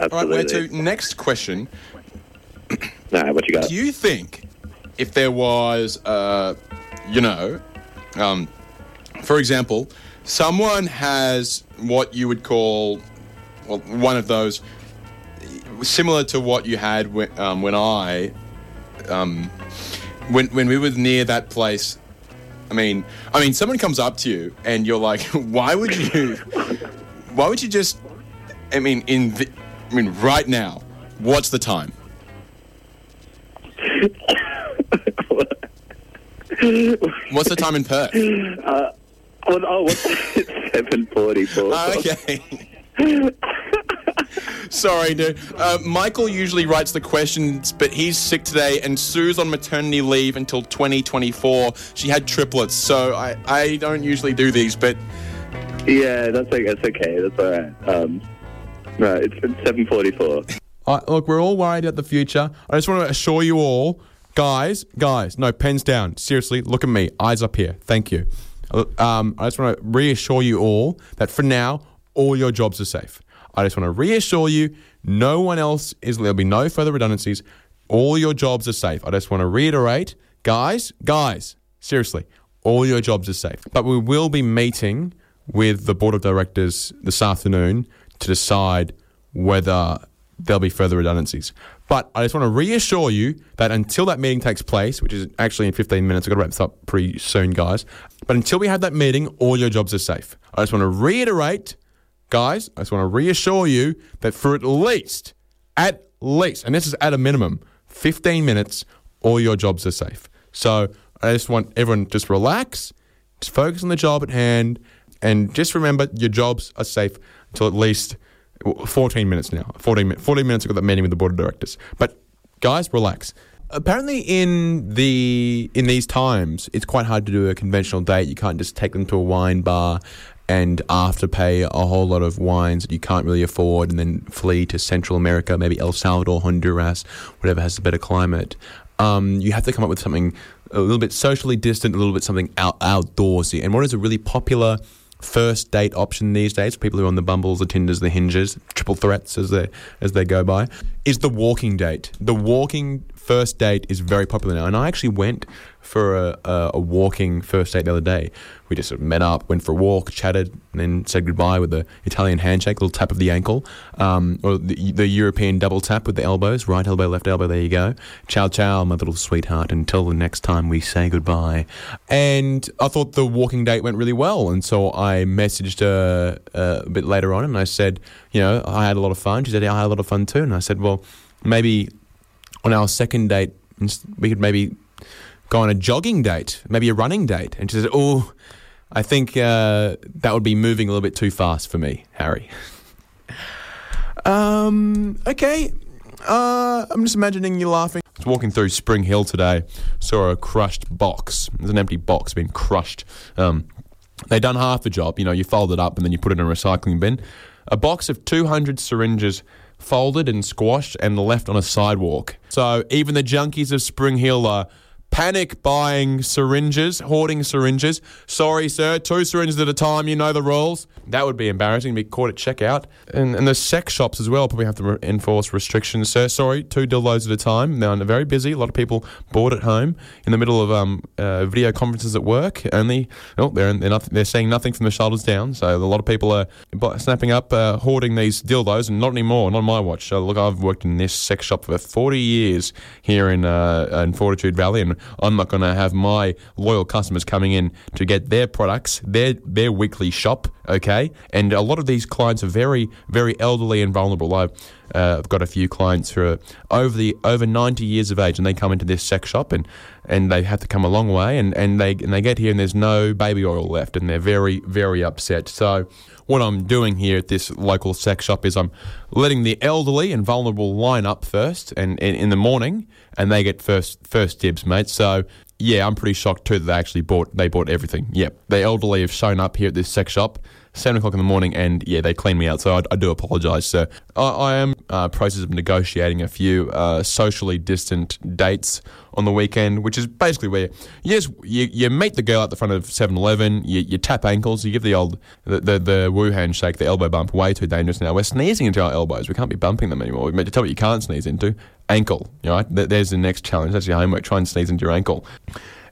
All right, where to? Next question. Nah, what you got? Do you think if there was, uh, you know, um, for example, someone has what you would call, well, one of those similar to what you had when, um, when I, um, when when we were near that place. I mean, I mean, someone comes up to you and you're like, why would you, why would you just, I mean, in, the, I mean, right now, what's the time? What's the time in Perth? Oh, oh what's seven forty-four? Okay. Sorry, dude. Uh, Michael usually writes the questions, but he's sick today, and Sue's on maternity leave until 2024. She had triplets, so I, I don't usually do these, but Yeah, that's okay. That's okay. That's all right. Um, no, it's, seven forty-four. Look, we're all worried about the future. I just want to assure you all, guys, guys, no, pens down. Seriously, look at me. Eyes up here. Thank you. Um, I just want to reassure you all that for now, all your jobs are safe. I just want to reassure you, no one else is, there'll be no further redundancies. All your jobs are safe. I just want to reiterate, guys, guys, seriously, all your jobs are safe. But we will be meeting with the board of directors this afternoon to decide whether there'll be further redundancies. But I just want to reassure you that until that meeting takes place, which is actually in 15 minutes, I've got to wrap this up pretty soon, guys. But until we have that meeting, all your jobs are safe. I just want to reiterate, guys, I just want to reassure you that for at least, at least, and this is at a minimum, 15 minutes, all your jobs are safe. So I just want everyone just relax, just focus on the job at hand, and just remember your jobs are safe until at least 14 minutes now. 14, 14 minutes, I've got that meeting with the board of directors. But guys, relax. Apparently, in the in these times, it's quite hard to do a conventional date. You can't just take them to a wine bar and afterpay a whole lot of wines that you can't really afford, and then flee to Central America, maybe El Salvador, Honduras, whatever has a better climate. Um, you have to come up with something a little bit socially distant, a little bit something out, outdoorsy. And what is a really popular first date option these days people who are on the Bumbles, the Tinders, the Hinges, triple threats as they as they go by, is the walking date. The walking first date is very popular now, and I actually went for a, a, a walking first date the other day. We just sort of met up, went for a walk, chatted, and then said goodbye with the Italian handshake, little tap of the ankle, um, or the, the European double tap with the elbows, right elbow, left elbow. There you go. Ciao, ciao, my little sweetheart. Until the next time we say goodbye. And I thought the walking date went really well, and so I messaged her uh, a bit later on, and I said, you know, I had a lot of fun. She said, yeah, I had a lot of fun too, and I said, well, maybe on our second date, we could maybe go on a jogging date, maybe a running date. And she said, oh. I think uh, that would be moving a little bit too fast for me, Harry. um, okay. Uh, I'm just imagining you laughing. I was walking through Spring Hill today, saw a crushed box. There's an empty box being crushed. Um, they done half the job. You know, you fold it up and then you put it in a recycling bin. A box of 200 syringes folded and squashed and left on a sidewalk. So even the junkies of Spring Hill are panic buying syringes, hoarding syringes. Sorry, sir, two syringes at a time. You know the rules. That would be embarrassing. Be caught at checkout. And, and the sex shops as well probably have to re- enforce restrictions. Sir, sorry, two dildos at a time. They're very busy. A lot of people bored at home in the middle of um, uh, video conferences at work. Only, oh, they're they're, nothing, they're seeing nothing from the shoulders down. So a lot of people are snapping up, uh, hoarding these dildos, and not anymore. Not on my watch. So look, I've worked in this sex shop for 40 years here in uh, in Fortitude Valley, and I'm not going to have my loyal customers coming in to get their products, their their weekly shop. Okay, and a lot of these clients are very very elderly and vulnerable. I've uh, I've got a few clients who are over the over 90 years of age, and they come into this sex shop and and they have to come a long way, and, and they and they get here and there's no baby oil left, and they're very very upset. So what I'm doing here at this local sex shop is I'm letting the elderly and vulnerable line up first, and, and in the morning, and they get first first dibs, mate. So yeah, I'm pretty shocked too that they actually bought they bought everything. Yep, the elderly have shown up here at this sex shop, seven o'clock in the morning, and yeah, they cleaned me out. So I, I do apologise. So I, I am uh, process of negotiating a few uh, socially distant dates on the weekend, which is basically where yes, you, you meet the girl at the front of 7-Eleven, you, you tap ankles, you give the old the, the the woo handshake, the elbow bump, way too dangerous now. We're sneezing into our elbows. We can't be bumping them anymore. We meant to tell what you can't sneeze into ankle. Know, right? There's the next challenge. That's your homework. Try and sneeze into your ankle.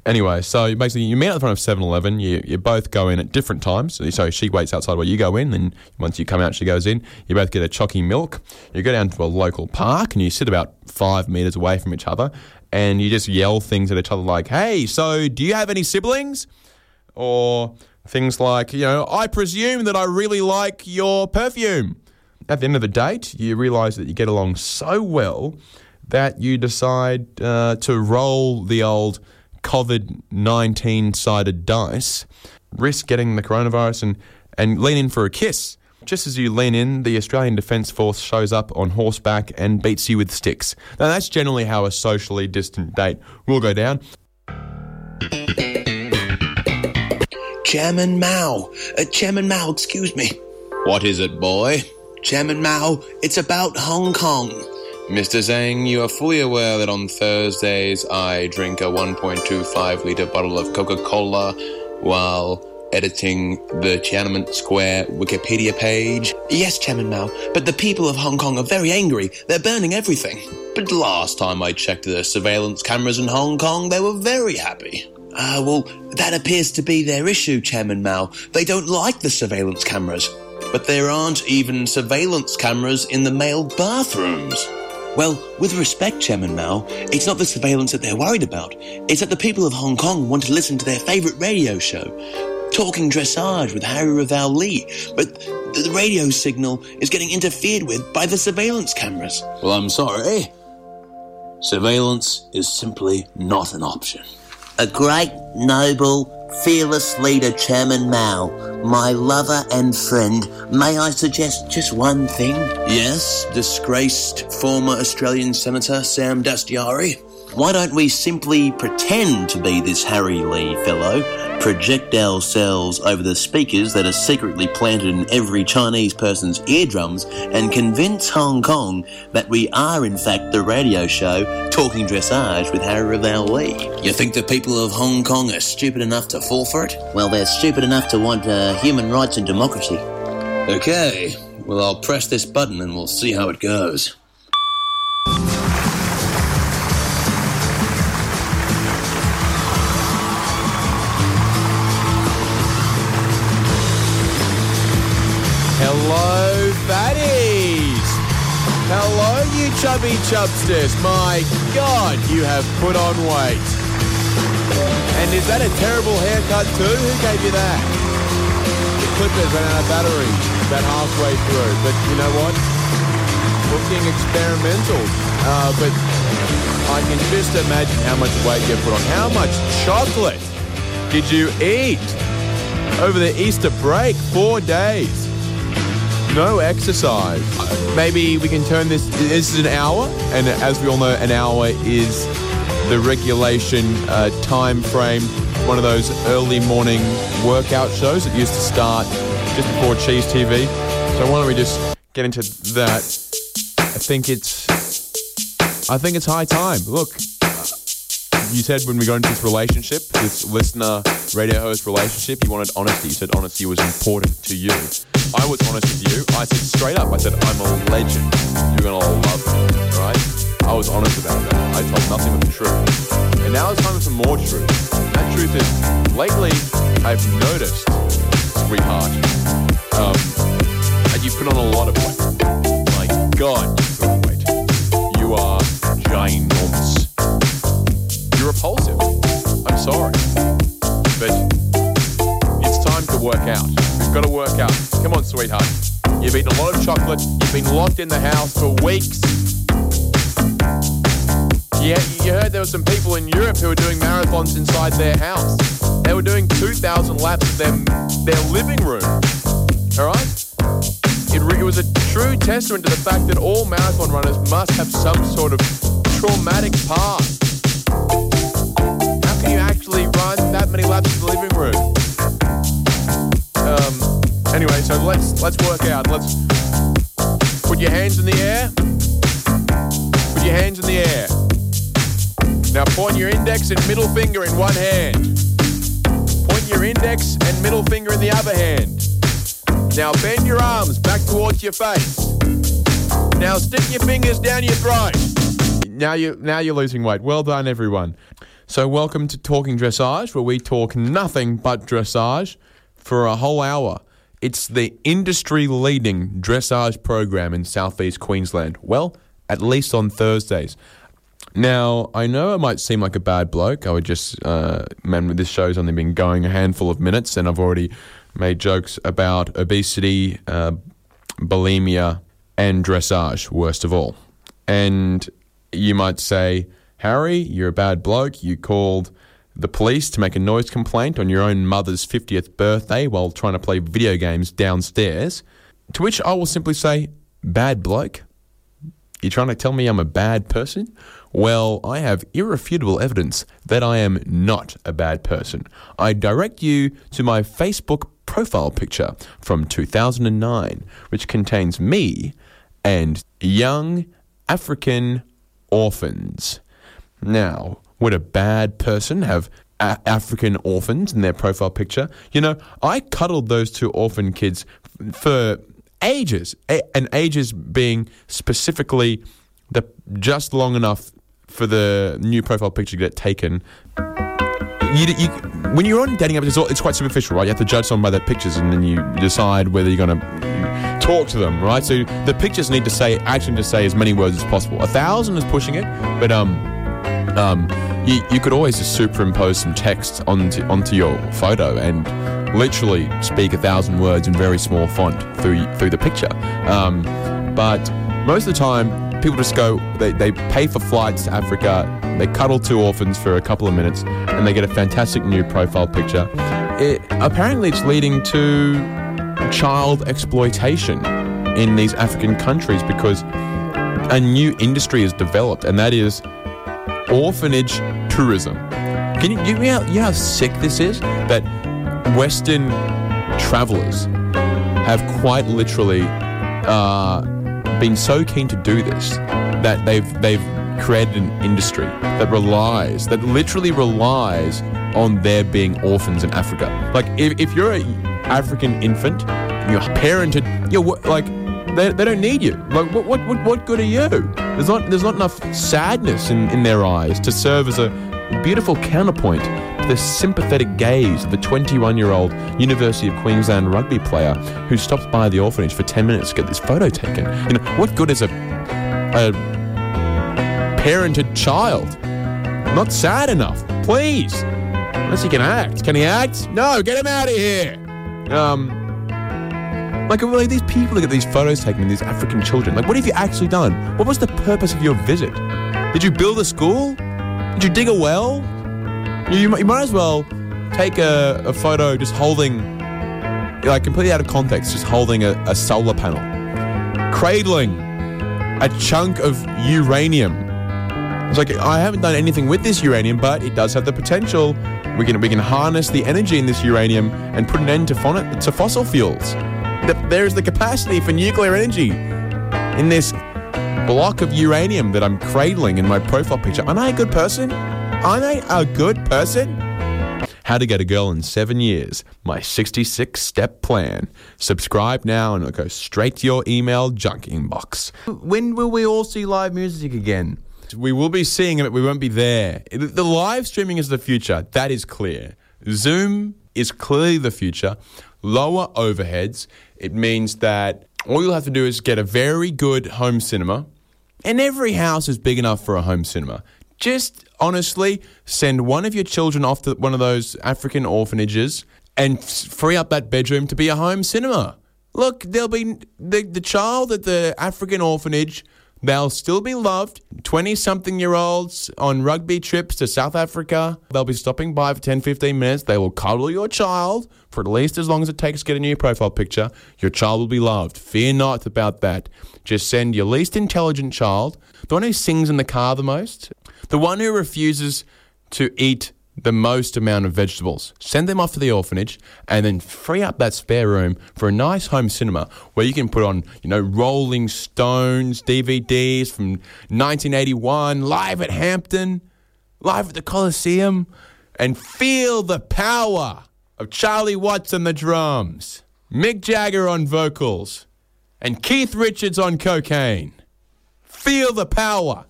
Anyway, so basically, you meet at the front of 7 Eleven. You, you both go in at different times. So- So she waits outside while you go in. Then once you come out, she goes in. You both get a chalky milk. You go down to a local park and you sit about five metres away from each other. And you just yell things at each other like, hey, so do you have any siblings? Or things like, you know, I presume that I really like your perfume. At the end of the date, you realise that you get along so well that you decide uh, to roll the old COVID 19 sided dice, risk getting the coronavirus, and, and lean in for a kiss. Just as you lean in, the Australian Defence Force shows up on horseback and beats you with sticks. Now, that's generally how a socially distant date will go down. Chairman Mao. Uh, Chairman Mao, excuse me. What is it, boy? Chairman Mao, it's about Hong Kong. Mr. Zhang, you are fully aware that on Thursdays I drink a 1.25 litre bottle of Coca Cola while editing the Tiananmen Square Wikipedia page? Yes, Chairman Mao, but the people of Hong Kong are very angry. They're burning everything. But last time I checked the surveillance cameras in Hong Kong, they were very happy. Ah, well, that appears to be their issue, Chairman Mao. They don't like the surveillance cameras. But there aren't even surveillance cameras in the male bathrooms. Well, with respect, Chairman Mao, it's not the surveillance that they're worried about. It's that the people of Hong Kong want to listen to their favourite radio show, Talking Dressage with Harry Raval Lee, but the the radio signal is getting interfered with by the surveillance cameras. Well, I'm sorry. Surveillance is simply not an option. A great, noble, fearless leader, Chairman Mao, my lover and friend, may I suggest just one thing? Yes, disgraced former Australian Senator Sam Dastyari. Why don't we simply pretend to be this Harry Lee fellow, project ourselves over the speakers that are secretly planted in every Chinese person's eardrums, and convince Hong Kong that we are in fact the radio show Talking Dressage with Harry Raval Lee? You think the people of Hong Kong are stupid enough to fall for it? Well, they're stupid enough to want uh, human rights and democracy. Okay, well, I'll press this button and we'll see how it goes. Chubby chubsters. My God, you have put on weight. And is that a terrible haircut too? Who gave you that? The clippers ran out of battery about halfway through. But you know what? Looking experimental. Uh, but I can just imagine how much weight you put on. How much chocolate did you eat over the Easter break? Four days. No exercise. Maybe we can turn this. This is an hour, and as we all know, an hour is the regulation uh, time frame. One of those early morning workout shows that used to start just before Cheese TV. So why don't we just get into that? I think it's. I think it's high time. Look, you said when we got into this relationship, this listener radio host relationship, you wanted honesty. You said honesty was important to you. I was honest with you. I said straight up, I said, I'm a legend. You're going to love me, right? I was honest about that. I told nothing but the truth. And now it's time for some more truth. That truth is, lately, I've noticed, sweetheart, um, that you've put on a lot of weight. My God, you've put on weight. You are ginormous. You're repulsive. I'm sorry. To work out. We've got to work out. Come on, sweetheart. You've eaten a lot of chocolate. You've been locked in the house for weeks. Yeah, you heard there were some people in Europe who were doing marathons inside their house. They were doing 2,000 laps of their, their living room. All right? It, re- it was a true testament to the fact that all marathon runners must have some sort of traumatic past. How can you actually run that many laps in the living room? Um, Anyway, so let's let's work out. Let's put your hands in the air. Put your hands in the air. Now point your index and middle finger in one hand. Point your index and middle finger in the other hand. Now bend your arms back towards your face. Now stick your fingers down your throat. Now you now you're losing weight. Well done, everyone. So welcome to Talking Dressage, where we talk nothing but dressage for a whole hour. It's the industry-leading dressage program in southeast Queensland. Well, at least on Thursdays. Now, I know I might seem like a bad bloke. I would just, uh, man, this show's only been going a handful of minutes, and I've already made jokes about obesity, uh, bulimia, and dressage, worst of all. And you might say, Harry, you're a bad bloke. You called the police to make a noise complaint on your own mother's 50th birthday while trying to play video games downstairs. To which I will simply say, bad bloke? You're trying to tell me I'm a bad person? Well, I have irrefutable evidence that I am not a bad person. I direct you to my Facebook profile picture from 2009, which contains me and young African orphans. Now, would a bad person have a- African orphans in their profile picture? You know, I cuddled those two orphan kids f- for ages, a- and ages being specifically the just long enough for the new profile picture to get taken. You, you, when you're on dating apps, it's, all, it's quite superficial, right? You have to judge someone by their pictures, and then you decide whether you're going to talk to them, right? So the pictures need to say, actually, to say as many words as possible. A thousand is pushing it, but um, um, you, you could always just superimpose some text onto onto your photo and literally speak a thousand words in very small font through through the picture. Um, but most of the time, people just go. They, they pay for flights to Africa. They cuddle two orphans for a couple of minutes, and they get a fantastic new profile picture. It, apparently, it's leading to child exploitation in these African countries because a new industry is developed, and that is orphanage tourism. Can you, you, know, you know how sick this is? That Western travelers have quite literally uh, been so keen to do this that they've they've created an industry that relies that literally relies on there being orphans in Africa. Like if, if you're an African infant, you're parented, you're like they, they don't need you. Like what, what what what good are you? There's not there's not enough sadness in, in their eyes to serve as a beautiful counterpoint to the sympathetic gaze of the 21 year old University of Queensland rugby player who stops by the orphanage for 10 minutes to get this photo taken. You know, what good is a, a parented child? Not sad enough, please. Unless he can act. Can he act? No, get him out of here. Um, like, really, these people that get these photos taken of these African children, like, what have you actually done? What was the purpose of your visit? Did you build a school? Did you dig a well? You, you, might, you might as well take a, a photo just holding, like, completely out of context, just holding a, a solar panel, cradling a chunk of uranium. It's like I haven't done anything with this uranium, but it does have the potential. We can we can harness the energy in this uranium and put an end to, to fossil fuels. Th- There's the capacity for nuclear energy in this block of uranium that I'm cradling in my profile picture. Aren't I a good person? Aren't I a good person? How to Get a Girl in Seven Years, my 66 step plan. Subscribe now and it'll go straight to your email junk inbox. When will we all see live music again? We will be seeing it, but we won't be there. The live streaming is the future, that is clear. Zoom is clearly the future. Lower overheads. It means that all you'll have to do is get a very good home cinema, and every house is big enough for a home cinema. Just honestly send one of your children off to one of those African orphanages and free up that bedroom to be a home cinema. Look, there'll be the, the child at the African orphanage. They'll still be loved. 20 something year olds on rugby trips to South Africa. They'll be stopping by for 10, 15 minutes. They will cuddle your child for at least as long as it takes to get a new profile picture. Your child will be loved. Fear not about that. Just send your least intelligent child, the one who sings in the car the most, the one who refuses to eat the most amount of vegetables. Send them off to the orphanage and then free up that spare room for a nice home cinema where you can put on, you know, Rolling Stones DVDs from 1981, live at Hampton, live at the Coliseum, and feel the power of Charlie Watts on the drums, Mick Jagger on vocals, and Keith Richards on cocaine. Feel the power.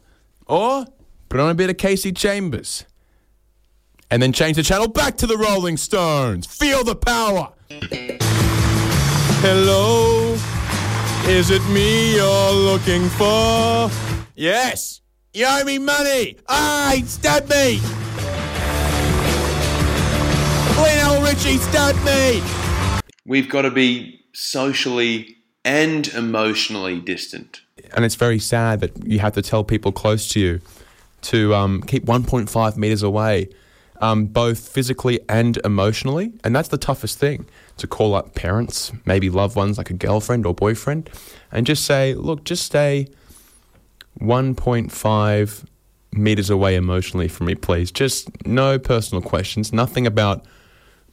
Or put on a bit of Kasey Chambers and then change the channel back to the Rolling Stones. Feel the power. Hello, is it me you're looking for? Yes, you owe me money. He stabbed me. Lionel Richie stabbed me. We've got to be socially and emotionally distant. And it's very sad that you have to tell people close to you to um, keep 1.5 meters away um, both physically and emotionally. And that's the toughest thing to call up parents, maybe loved ones like a girlfriend or boyfriend, and just say, look, just stay 1.5 meters away emotionally from me, please. Just no personal questions, nothing about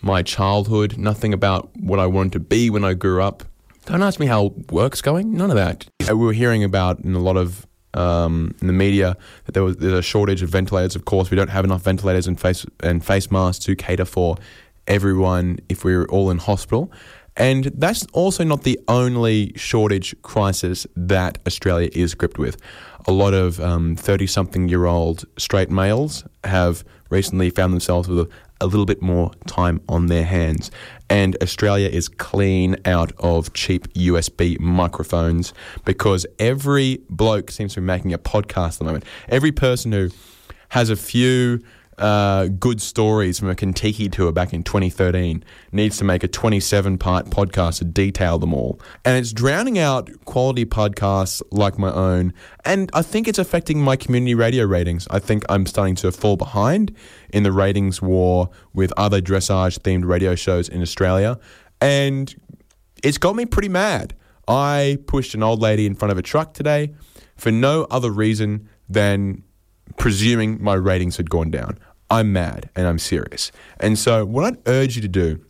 my childhood, nothing about what I wanted to be when I grew up. Don't ask me how work's going, none of that. Uh, we were hearing about in a lot of um, in the media that there was there's a shortage of ventilators. Of course, we don't have enough ventilators and face and face masks to cater for everyone if we're all in hospital. And that's also not the only shortage crisis that Australia is gripped with. A lot of 30 um, something year old straight males have recently found themselves with a, a little bit more time on their hands. And Australia is clean out of cheap USB microphones because every bloke seems to be making a podcast at the moment. Every person who has a few uh, good stories from a Kentucky tour back in 2013 needs to make a 27 part podcast to detail them all. And it's drowning out quality podcasts like my own. And I think it's affecting my community radio ratings. I think I'm starting to fall behind in the ratings war with other dressage themed radio shows in Australia. And it's got me pretty mad. I pushed an old lady in front of a truck today for no other reason than presuming my ratings had gone down. I'm mad and I'm serious. And so, what I'd urge you to do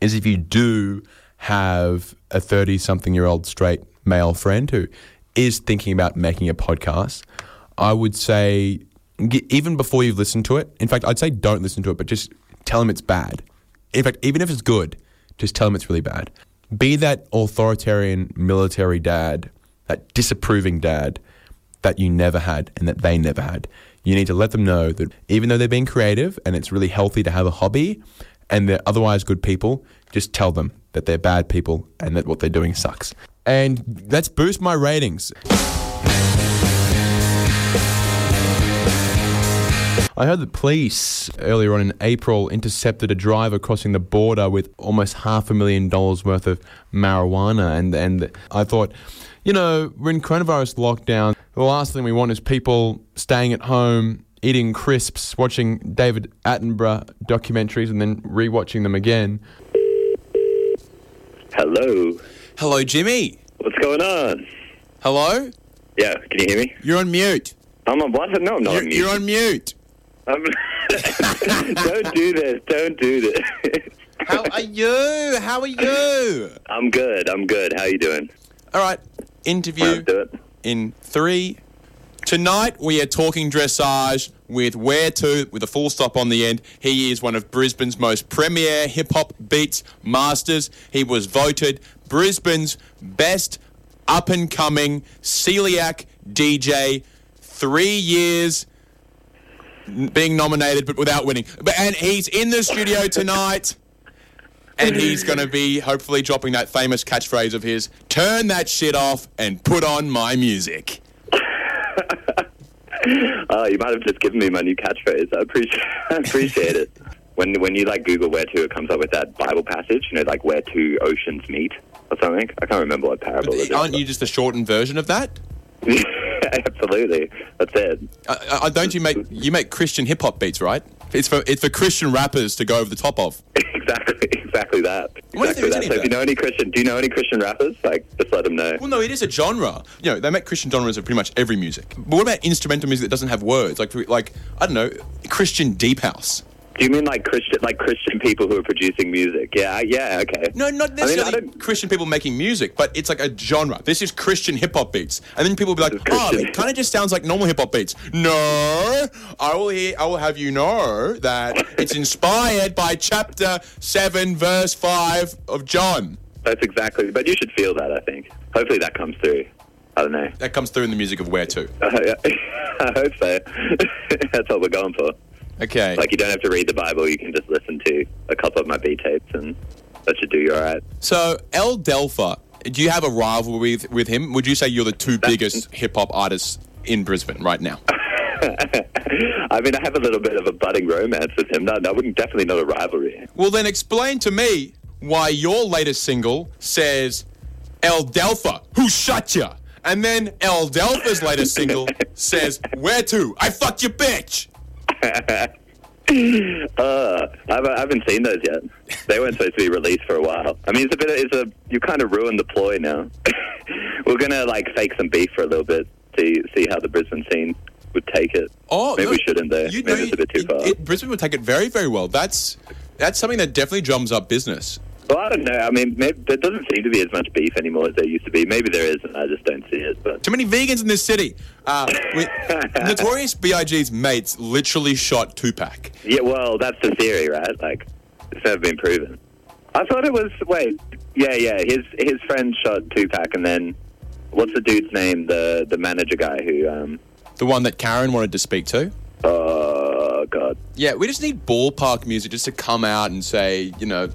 is if you do have a 30 something year old straight male friend who is thinking about making a podcast, I would say, even before you've listened to it, in fact, I'd say don't listen to it, but just tell him it's bad. In fact, even if it's good, just tell him it's really bad. Be that authoritarian military dad, that disapproving dad that you never had and that they never had. You need to let them know that even though they're being creative and it's really healthy to have a hobby and they're otherwise good people, just tell them that they're bad people and that what they're doing sucks. And let's boost my ratings. I heard that police earlier on in April intercepted a driver crossing the border with almost half a million dollars worth of marijuana. And, and I thought, you know, we're in coronavirus lockdown. The last thing we want is people staying at home, eating crisps, watching David Attenborough documentaries, and then rewatching them again. Hello. Hello, Jimmy. What's going on? Hello? Yeah, can you hear me? You're on mute. I'm on what? No, I'm not You're, on mute. you're on mute. I'm- don't do this. Don't do this. How are you? How are you? I'm good. I'm good. How are you doing? All right, interview Let's do it. In three. Tonight we are talking dressage with Where To with a full stop on the end. He is one of Brisbane's most premier hip hop beats masters. He was voted Brisbane's best up and coming celiac DJ. Three years being nominated but without winning. And he's in the studio tonight. And he's going to be hopefully dropping that famous catchphrase of his turn that shit off and put on my music. Oh, you might have just given me my new catchphrase. I appreciate, I appreciate it. When when you like Google where to, it comes up with that Bible passage. You know, like where two oceans meet or something. I can't remember what parable it is. Aren't you just a shortened version of that? Absolutely, that's it. Uh, uh, don't you make you make Christian hip hop beats, right? It's for it's for Christian rappers to go over the top of. Exactly, exactly that. Exactly that. So if you know any Christian, do you know any Christian rappers? Like, just let them know. Well, no, it is a genre. You know, they make Christian genres of pretty much every music. But what about instrumental music that doesn't have words? Like, like I don't know, Christian deep house. Do you mean like Christian, like Christian people who are producing music? Yeah, yeah, okay. No, not I necessarily don't- Christian people making music, but it's like a genre. This is Christian hip hop beats, and then people will be like, "Oh, it kind of just sounds like normal hip hop beats." No, I will hear, I will have you know that it's inspired by chapter seven, verse five of John. That's exactly. But you should feel that. I think. Hopefully that comes through. I don't know. That comes through in the music of Where To. I hope so. That's what we're going for. Okay. Like you don't have to read the Bible. You can just listen to a couple of my B tapes, and that should do you all right. So El Delfa, do you have a rivalry with, with him? Would you say you're the two biggest hip hop artists in Brisbane right now? I mean, I have a little bit of a budding romance with him. No, no, I wouldn't definitely not a rivalry. Well, then explain to me why your latest single says El Delfa, who shut ya? And then El Delfa's latest single says, Where to? I fucked your bitch. Uh, I haven't, I haven't seen those yet. They weren't supposed to be released for a while. I mean, it's a bit. Of, it's a. You kind of ruined the ploy now. We're gonna like fake some beef for a little bit. See see how the Brisbane scene would take it. Oh, maybe no, we shouldn't. There. you maybe know, it's a bit too it- far. it- Brisbane would take it very, very well. That's that's something that definitely drums up business. Well, I don't know. I mean, maybe, there doesn't seem to be as much beef anymore as there used to be. Maybe there is, and I just don't see it. But Too many vegans in this city. Uh, we, Notorious B.I.G.'s mates literally shot Tupac. yeah, well, that's the theory, right? Like, it's never been proven. I thought it was. Wait, yeah, yeah. His his friend shot Tupac, and then what's the dude's name? The the manager guy who. um The one that Karen wanted to speak to. Oh God. Yeah, we just need Ball Park Music just to come out and say, you know,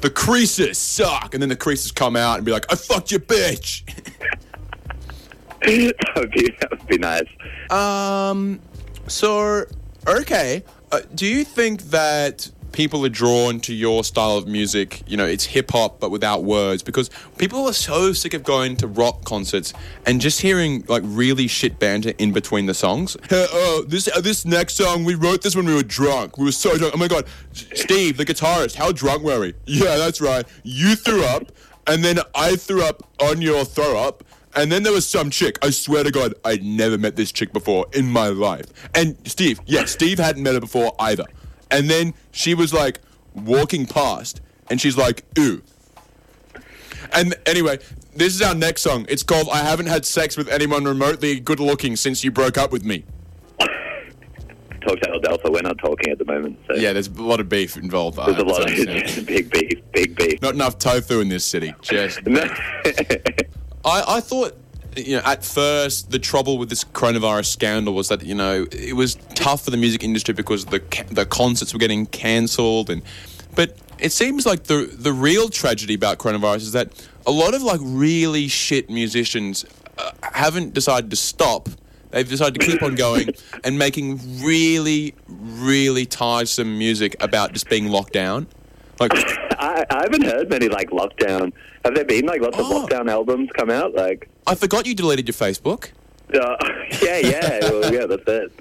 the creases suck, and then the creases come out and be like, I fucked your bitch. that, would be, that would be nice. Um, so okay, uh, do you think that people are drawn to your style of music? You know, it's hip hop but without words because people are so sick of going to rock concerts and just hearing like really shit banter in between the songs. Hey, uh, this uh, this next song we wrote this when we were drunk. We were so drunk. Oh my god, Steve, the guitarist, how drunk were we? Yeah, that's right. You threw up, and then I threw up on your throw up. And then there was some chick. I swear to God, I'd never met this chick before in my life. And Steve, yeah, Steve hadn't met her before either. And then she was like walking past, and she's like, "Ooh." And anyway, this is our next song. It's called "I Haven't Had Sex with Anyone Remotely Good Looking Since You Broke Up with Me." Talk to El Delfa. We're not talking at the moment. So Yeah, there's a lot of beef involved. there's a uh, lot of big beef, big beef. Not enough tofu in this city. Just I, I thought, you know, at first the trouble with this coronavirus scandal was that you know it was tough for the music industry because the the concerts were getting cancelled, and but it seems like the the real tragedy about coronavirus is that a lot of like really shit musicians uh, haven't decided to stop. They've decided to keep on going and making really, really tiresome music about just being locked down. Like, I, I haven't heard many like lockdown. Have there been like lots Oh. of lockdown albums come out? Like, I forgot you deleted your Facebook. uh, yeah, yeah, well, yeah, that's it.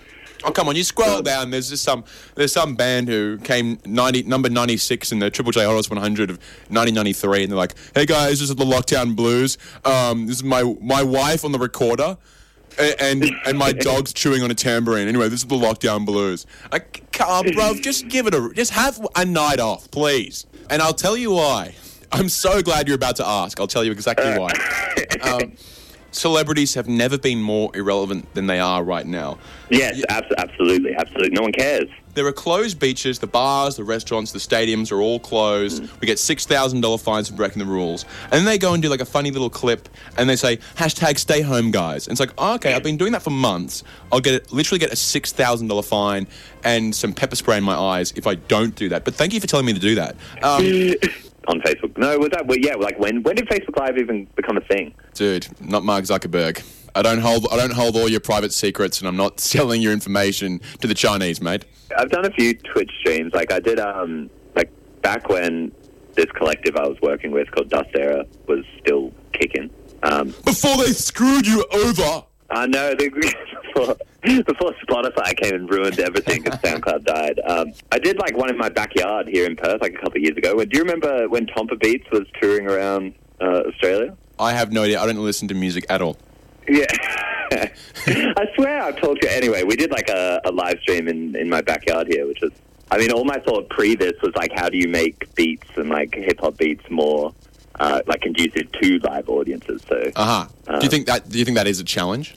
Oh come on! You scroll down. There's just some. There's some band who came ninety number ninety six in the Triple J Hottest 100 of 1993, and they're like, "Hey guys, this is the Lockdown Blues. Um, this is my my wife on the recorder, and and my dog's chewing on a tambourine. Anyway, this is the Lockdown Blues. On, bro, just give it a just have a night off, please. And I'll tell you why. I'm so glad you're about to ask. I'll tell you exactly why. Um, celebrities have never been more irrelevant than they are right now. Yes, abs- absolutely, absolutely. No one cares. There are closed beaches, the bars, the restaurants, the stadiums are all closed. We get $6,000 fines for breaking the rules. And then they go and do like a funny little clip and they say, hashtag stay home, guys. And it's like, oh, okay, I've been doing that for months. I'll get literally get a $6,000 fine and some pepper spray in my eyes if I don't do that. But thank you for telling me to do that. Um, On Facebook. No, was that? Well, yeah, like when? When did Facebook Live even become a thing? dude, not Mark Zuckerberg. I don't hold I don't hold all your private secrets and I'm not selling your information to the Chinese, mate. I've done a few Twitch streams. Like I did, um, like back when this collective I was working with called Dust Era was still kicking. Um, Before they screwed you over. I know the, before, Spotify came and ruined everything because SoundCloud died. Um, I did like one in my backyard here in Perth like a couple of years ago. Do you remember when Tompa Beats was touring around uh, Australia? I have no idea. I don't listen to music at all. Yeah. I swear I've told you. Anyway, we did like a, a live stream in, in my backyard here, which was, I mean, all my thought pre this was like, how do you make beats and like hip hop beats more uh, like conducive to live audiences? So, Uh huh. do you think that? Do you think that is a challenge?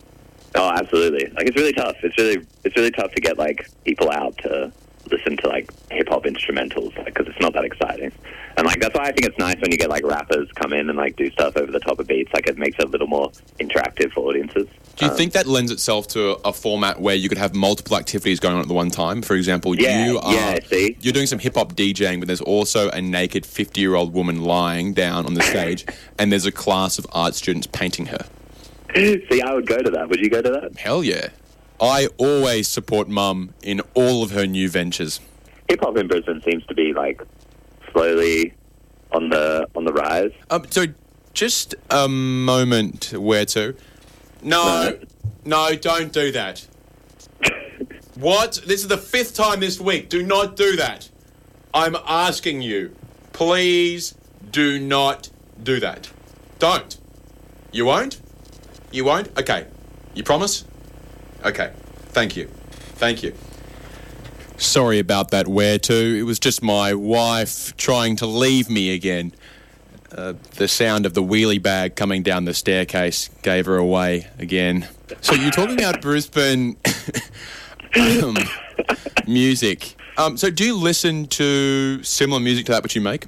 Oh, absolutely. Like, it's really tough. It's really, it's really tough to get like people out to listen to like hip hop instrumentals because it's not that exciting. And like that's why I think it's nice when you get like rappers come in and like do stuff over the top of beats. Like it makes it a little more interactive for audiences. Do you Um, think that lends itself to a, a format where you could have multiple activities going on at the one time? For example, Yeah, you are yeah, see? you're doing some hip hop DJing, but there's also a naked 50 year old woman lying down on the stage, and there's a class of art students painting her. See, I would go to that. Would you go to that? Hell yeah! I always support Mum in all of her new ventures. Hip hop in Brisbane seems to be like slowly on the on the rise. Um, so, just a moment, where to? No, no, don't do that. What? This is the fifth time this week. Do not do that. I'm asking you. Please do not do that. Don't. You won't? You won't? Okay. You promise? Okay. Thank you. Thank you. Sorry about that, where to? It was just my wife trying to leave me again. Uh, the sound of the wheelie bag coming down the staircase gave her away again. So you're talking about Brisbane um, music. Um, so do you listen to similar music to that which you make?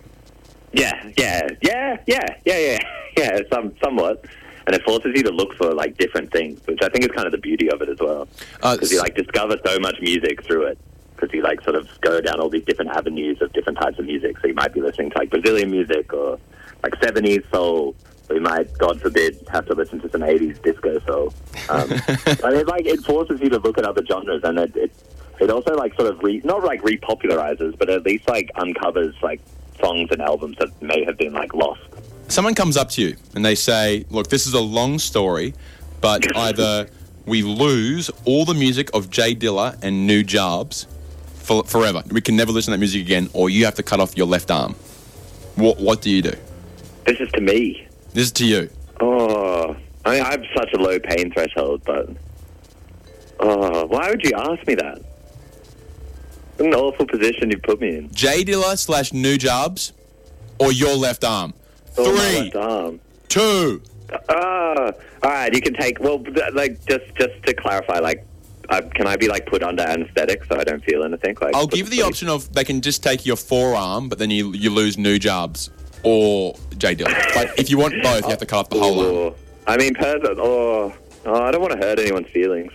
Yeah, yeah, yeah, yeah, yeah, yeah, yeah. Some somewhat, and it forces you to look for like different things, which I think is kind of the beauty of it as well. Uh, Because you like discover so much music through it. Because you like sort of go down all these different avenues of different types of music. So you might be listening to like Brazilian music or like 70s soul. Or you might, God forbid, have to listen to some 80s disco soul. Um, and it like it forces you to look at other genres, and it it, it also like sort of re, not like repopularizes, but at least like uncovers like songs and albums that may have been like lost. Someone comes up to you and they say, "Look, this is a long story, but either we lose all the music of Jay Dilla and Nujabes for, forever. We can never listen to that music again, or you have to cut off your left arm." What What do you do? This is to me. This is to you. Oh, I mean, I have such a low pain threshold, but oh, why would you ask me that? What an awful position you put me in. Jay Dilla slash Nujabes, or your left arm. Oh, Three, two. Ah, all right. You can take. Well, th- like just just to clarify, like, uh, can I be like put under anesthetic so I don't feel anything? Like, I'll give the option of they can just take your forearm, but then you you lose Nujabes or Jay Dilla. But if you want both, you have to cut off the whole arm. Oh, I mean, person. Oh, oh, I don't want to hurt anyone's feelings.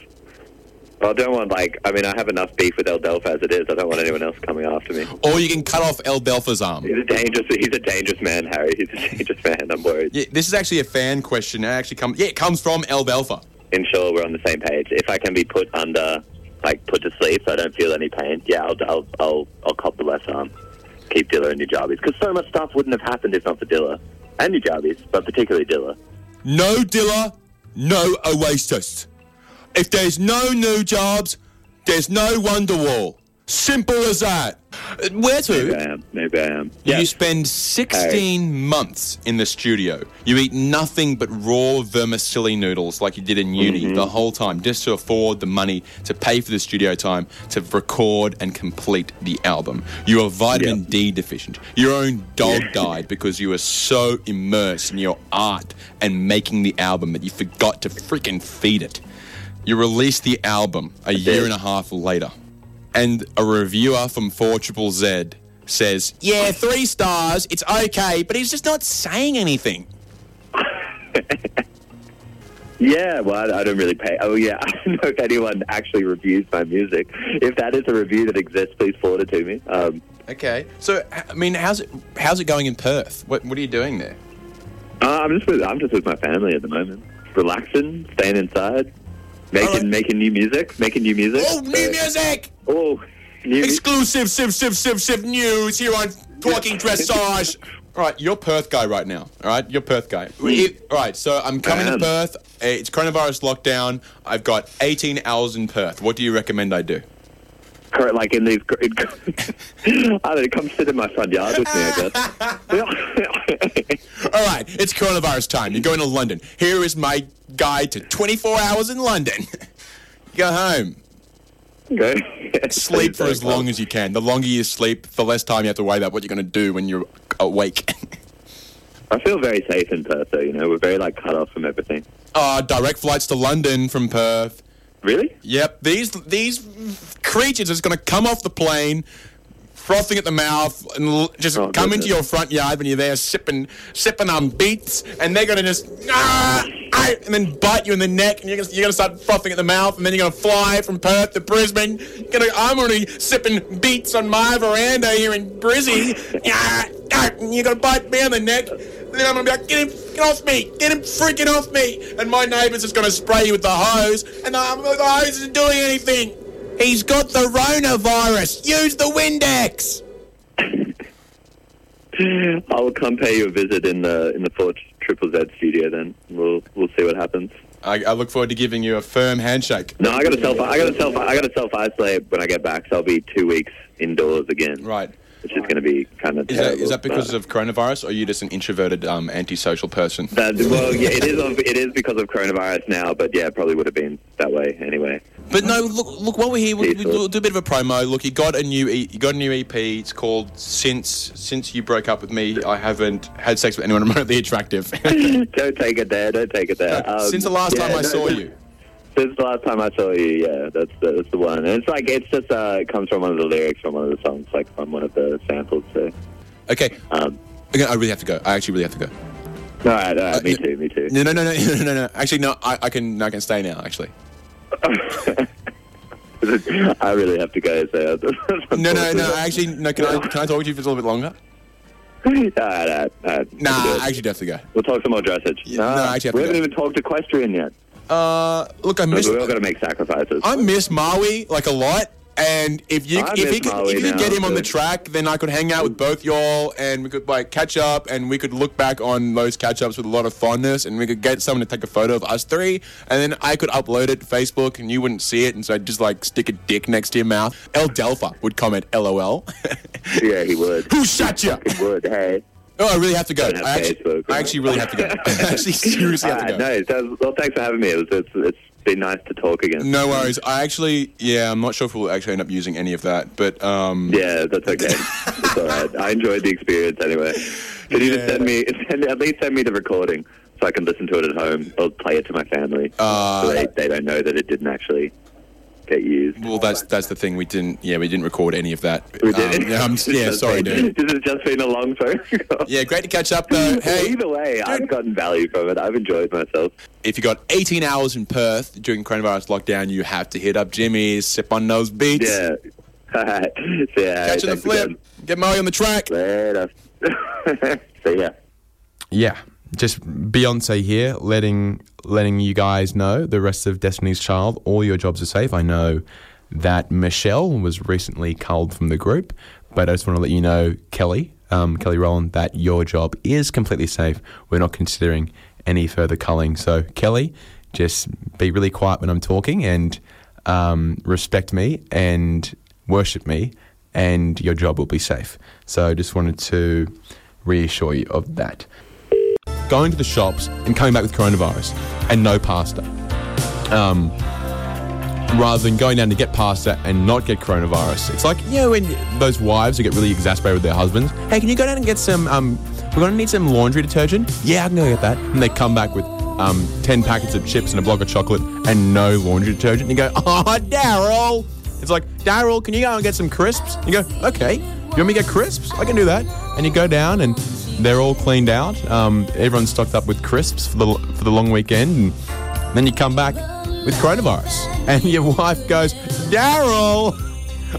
I don't want like. I mean, I have enough beef with El Delfa as it is. I don't want anyone else coming after me. Or you can cut off El Delfa's arm. He's a dangerous. He's a dangerous man, Harry. He's a dangerous man. I'm worried. Yeah, this is actually a fan question. It actually comes. Yeah, it comes from El Delfa. Ensure we're on the same page. If I can be put under, like put to sleep, so I don't feel any pain. Yeah, I'll I'll I'll, I'll cop the left arm. Keep Dilla and Nujabes because so much stuff wouldn't have happened if not for Dilla and Nujabes, but particularly Dilla. No Dilla, no Oasis. If there's no Nujabes, there's no Wonderwall. Simple as that. Where Maybe I to? am. Maybe I am. You Yes. spend 16 months in the studio. You eat nothing but raw vermicelli noodles like you did in uni mm-hmm. the whole time just to afford the money to pay for the studio time to record and complete the album. You are vitamin Yep. D deficient. Your own dog died because you were so immersed in your art and making the album that you forgot to freaking feed it. You released the album a year and a half later and a reviewer from 4 Triple Z says, Yeah, three stars, it's okay, but he's just not saying anything. Yeah, well, I, I don't really pay. Oh, yeah, I don't know if anyone actually reviews my music. If that is a review that exists, please forward it to me. Um, Okay. So, I mean, how's it, how's it going in Perth? What, what are you doing there? uh, I'm just with I'm just with my family at the moment, relaxing, staying inside, making making new music, making new music. Oh, new music! Oh, new Exclusive Civ Civ Civ Civ news here on Talking Dressage. All right, you're Perth guy right now. All right, you're Perth guy. Hmm. It- all right, so I'm coming to Perth. It's coronavirus lockdown. I've got 18 hours in Perth. What do you recommend I do? Like in these. In, I don't know. Come sit in my front yard with me, I guess. All right, it's coronavirus time. You're going to London. Here is my guide to 24 hours in London. Go home. Go. Sleep for as long as you can. The longer you sleep, the less time you have to worry about what you're going to do when you're awake. I feel very safe in Perth, though. You know, we're very like cut off from everything. uh, direct flights to London from Perth. Really? Yep, these these creatures is going to come off the plane, frothing at the mouth, and just Oh, come into your front yard when you're there sipping sipping on beets, and they're going to just ah, ah, and then bite you in the neck, and you're going you're to start frothing at the mouth, and then you're going to fly from Perth to Brisbane. Gonna, I'm already sipping beets on my veranda here in Brizzy. Ah, ah, and you're going to bite me on the neck. And then I'm gonna be like, get him, get off me, get him freaking off me. And my neighbour's just gonna spray you with the hose, and I'm the hose isn't doing anything. He's got the coronavirus. Use the Windex. I will come pay you a visit in the in the Four Triple Z studio. Then we'll we'll see what happens. I, I look forward to giving you a firm handshake. No, I got to self. I got to self. I got to self isolate when I get back. So I'll be two weeks indoors again. Right. Which is going to be kind of. Is that, is that because of coronavirus, or are you just an introverted, um, antisocial person? That, well, yeah, it is. Of, it is because of coronavirus now, but yeah, it probably would have been that way anyway. But no, look, look. While we're here, we, we Peaceful. do a bit of a promo. Look, you got a new, e- you got a new EP. It's called "Since Since You Broke Up with Me, I Haven't Had Sex with Anyone Remotely Attractive." don't take it there. Don't take it there. Um, Since the last yeah, time I no, saw no, you. Since the last time I saw you, yeah, that's the, that's the one. And it's like it's just uh, it comes from one of the lyrics from one of the songs, like from one of the samples. So, Okay, um, okay, I really have to go. I actually really have to go. all right, all right, me Uh, too, me too. No, no, no, no, no, no, no. Actually, no. I, I can, I can stay now. Actually, I really have to go. So no, no, no. Actually, no. Can I, can I talk to you for a little bit longer? Nah, We'll do it. I actually to go. we'll talk some more dressage. Yeah, no, I actually have we to haven't go. even talked equestrian yet. Uh, look, I miss, we all got to make sacrifices. I miss Maui like a lot. And if you I if you could, if you could get him on the track, then I could hang out with both y'all, and we could like catch up, and we could look back on those catch ups with a lot of fondness, and we could get someone to take a photo of us three, and then I could upload it to Facebook, and you wouldn't see it, and so I'd just like stick a dick next to your mouth. El Delfa would comment, "LOL." yeah, he would. Who shot you? He would. Hey. Oh, I really have to go. Have I actually, I actually really have to go. I actually seriously have to go. no, well, thanks for having me. It was, it's, it's been nice to talk again. No worries. I actually, yeah, I'm not sure if we'll actually end up using any of that, but um, Yeah, that's okay. it's all right. I enjoyed the experience anyway. Can you just send me, send, at least send me the recording so I can listen to it at home or play it to my family Uh, so they, they don't know that it didn't actually get used. Well, that's that's the thing. We didn't. Yeah, we didn't record any of that. We did. Um, yeah, I'm, yeah, sorry, been- dude. This has just been a long phone call. Yeah, great to catch up though. Hey, either way, I've gotten value from it. I've enjoyed myself. if you got 18 hours in Perth during coronavirus lockdown, you have to hit up Jimmy's, sip on those beats, Yeah. All right. Yeah, catch the flip, again. get Molly on the track. Later. See ya. Yeah, just Beyonce here, letting letting you guys know the rest of Destiny's Child. All your jobs are safe. I know that Michelle was recently culled from the group, but I just want to let you know, Kelly, um, Kelly Rowland, that your job is completely safe. We're not considering any further culling. So, Kelly, just be really quiet when I'm talking and um, respect me and worship me, and your job will be safe. So, I just wanted to reassure you of that going to the shops and coming back with coronavirus and no pasta. Um, rather than going down to get pasta and not get coronavirus. It's like, you know, when those wives who get really exasperated with their husbands, hey, can you go down and get some, um, we're going to need some laundry detergent? Yeah, I can go get that. And they come back with um, 10 packets of chips and a block of chocolate and no laundry detergent. And you go, oh, Daryl. It's like, Daryl, can you go and get some crisps? You go, okay. You want me to get crisps? I can do that. And you go down and they're all cleaned out. Um, everyone's stocked up with crisps for the, for the long weekend. And then you come back with coronavirus. And your wife goes, Daryl,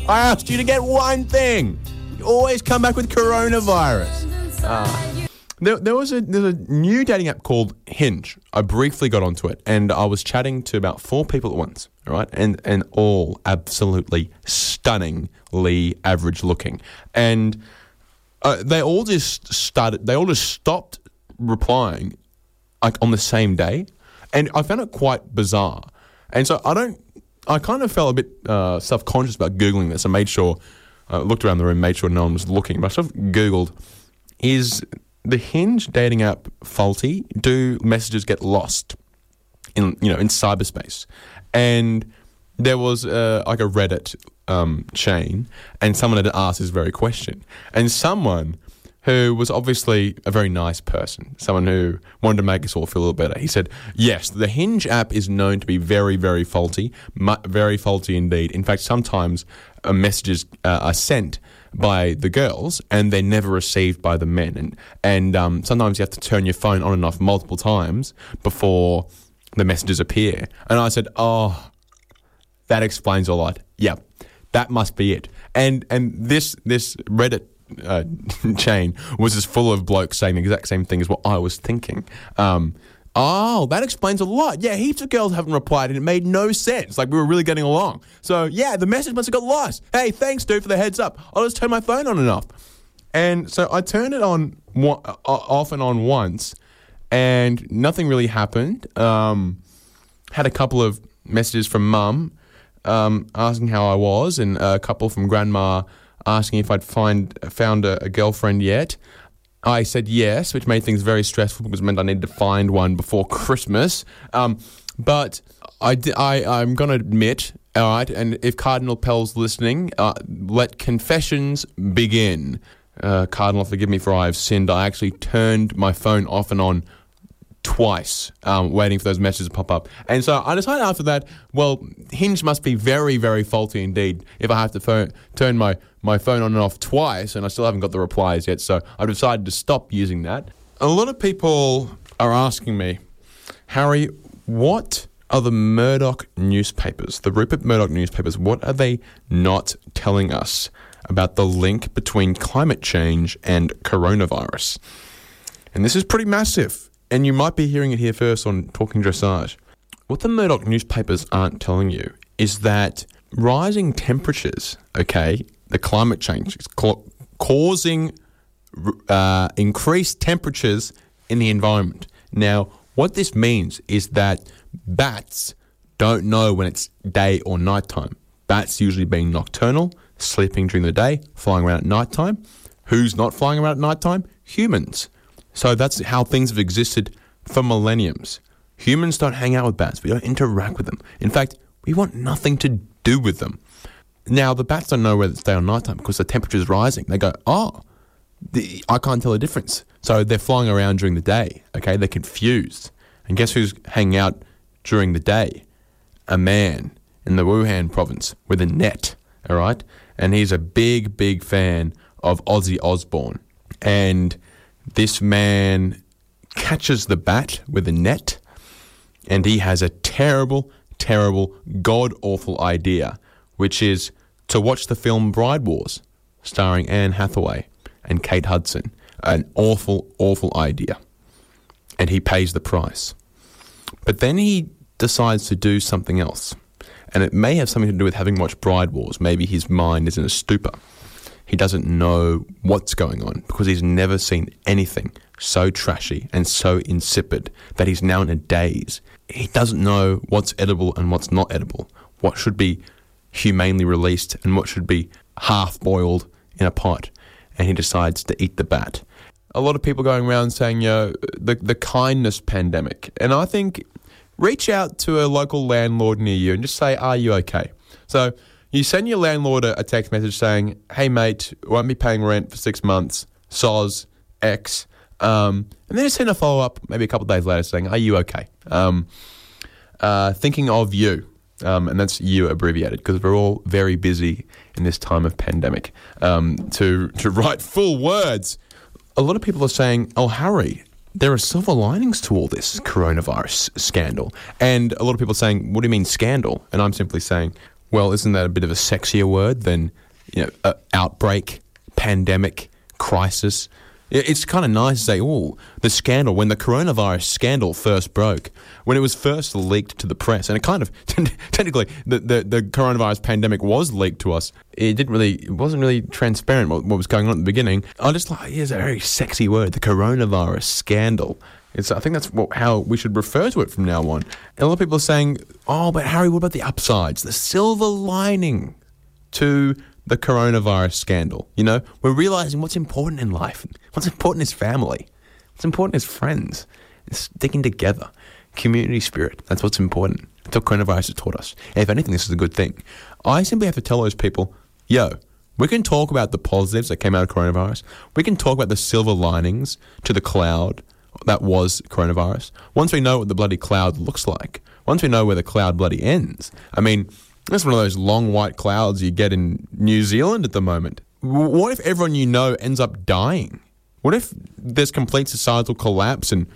I asked you to get one thing. You always come back with coronavirus. Uh, there, there was a there's a new dating app called Hinge. I briefly got onto it, and I was chatting to about four people at once. Right, and and all absolutely stunningly average looking, and uh, they all just started. They all just stopped replying, like on the same day, and I found it quite bizarre. And so I don't. I kind of felt a bit uh, self conscious about googling this. I made sure, uh, looked around the room, made sure no one was looking. But I sort of googled, is the Hinge dating app faulty? Do messages get lost in you know in cyberspace? And there was uh, like a Reddit um, chain, and someone had asked this very question, and someone who was obviously a very nice person, someone who wanted to make us all feel a little better. He said, "Yes, the Hinge app is known to be very, very faulty, mu- very faulty indeed. In fact, sometimes uh, messages uh, are sent." By the girls, and they're never received by the men, and and um, sometimes you have to turn your phone on and off multiple times before the messages appear. And I said, "Oh, that explains a lot. Yeah, that must be it. And and this this Reddit uh, chain was as full of blokes saying the exact same thing as what I was thinking. Um, oh, that explains a lot. Yeah, heaps of girls haven't replied, and it made no sense. Like we were really getting along. So yeah, the message must have got lost. Hey, thanks, dude, for the heads up. I'll just turn my phone on and off. And so I turned it on uh, off and on once, and nothing really happened. Um, had a couple of messages from mum um, asking how I was, and a couple from grandma asking if I'd find found a, a girlfriend yet. I said yes, which made things very stressful because it meant I needed to find one before Christmas. Um, but I, I, I'm going to admit, all right, and if Cardinal Pell's listening, uh, let confessions begin. Uh, Cardinal, forgive me for I have sinned. I actually turned my phone off and on twice, um, waiting for those messages to pop up. And so I decided after that, well, Hinge must be very, very faulty indeed if I have to phone, turn my, my phone on and off twice and I still haven't got the replies yet. So I've decided to stop using that. A lot of people are asking me, Harry, what are the Murdoch newspapers, the Rupert Murdoch newspapers, what are they not telling us about the link between climate change and coronavirus? And this is pretty massive. And you might be hearing it here first on Talking Dressage. What the Murdoch newspapers aren't telling you is that rising temperatures, okay, the climate change is ca- causing uh, increased temperatures in the environment. Now, what this means is that bats don't know when it's day or nighttime. Bats usually being nocturnal, sleeping during the day, flying around at nighttime. Who's not flying around at nighttime? Humans. So that's how things have existed for millenniums. Humans don't hang out with bats. We don't interact with them. In fact, we want nothing to do with them. Now, the bats don't know whether it's day or nighttime because the temperature is rising. They go, oh, the, I can't tell the difference. So they're flying around during the day. Okay, they're confused. And guess who's hanging out during the day? A man in the Wuhan province with a net. All right, and he's a big, big fan of Ozzy Osbourne. And this man catches the bat with a net, and he has a terrible, terrible, god awful idea, which is to watch the film Bride Wars, starring Anne Hathaway and Kate Hudson. An awful, awful idea. And he pays the price. But then he decides to do something else. And it may have something to do with having watched Bride Wars. Maybe his mind is in a stupor. He doesn't know what's going on because he's never seen anything so trashy and so insipid that he's now in a daze. He doesn't know what's edible and what's not edible, what should be humanely released and what should be half boiled in a pot. And he decides to eat the bat. A lot of people going around saying, you know, the, the kindness pandemic. And I think reach out to a local landlord near you and just say, Are you okay? So you send your landlord a, text message saying, Hey, mate, won't be paying rent for six months, soz, X. Um, and then just send a follow up maybe a couple of days later saying, Are you okay? Um, uh, thinking of you. Um, and that's you abbreviated because we're all very busy in this time of pandemic um, to, to write full words. A lot of people are saying, Oh, Harry, there are silver linings to all this coronavirus scandal. And a lot of people are saying, what do you mean scandal? And I'm simply saying, well, isn't that a bit of a sexier word than you know, uh, outbreak, pandemic, crisis? It's kind of nice to say, oh, the scandal, when the coronavirus scandal first broke, when it was first leaked to the press, and it kind of, technically, the, the, the coronavirus pandemic was leaked to us. It didn't really, it wasn't really transparent what, what was going on at the beginning. I just like, here's a very sexy word, the coronavirus scandal. It's, I think that's what, how we should refer to it from now on. And a lot of people are saying, oh, but Harry, what about the upsides? The silver lining to the coronavirus scandal. You know, we're realizing what's important in life. What's important is family. What's important is friends. It's sticking together. Community spirit. That's what's important. That's what coronavirus has taught us. And if anything, this is a good thing. I simply have to tell those people, yo, we can talk about the positives that came out of coronavirus. We can talk about the silver linings to the cloud that was coronavirus. Once we know what the bloody cloud looks like, once we know where the cloud bloody ends, I mean, that's one of those long white clouds you get in New Zealand at the moment. What if everyone you know ends up dying? What if there's complete societal collapse and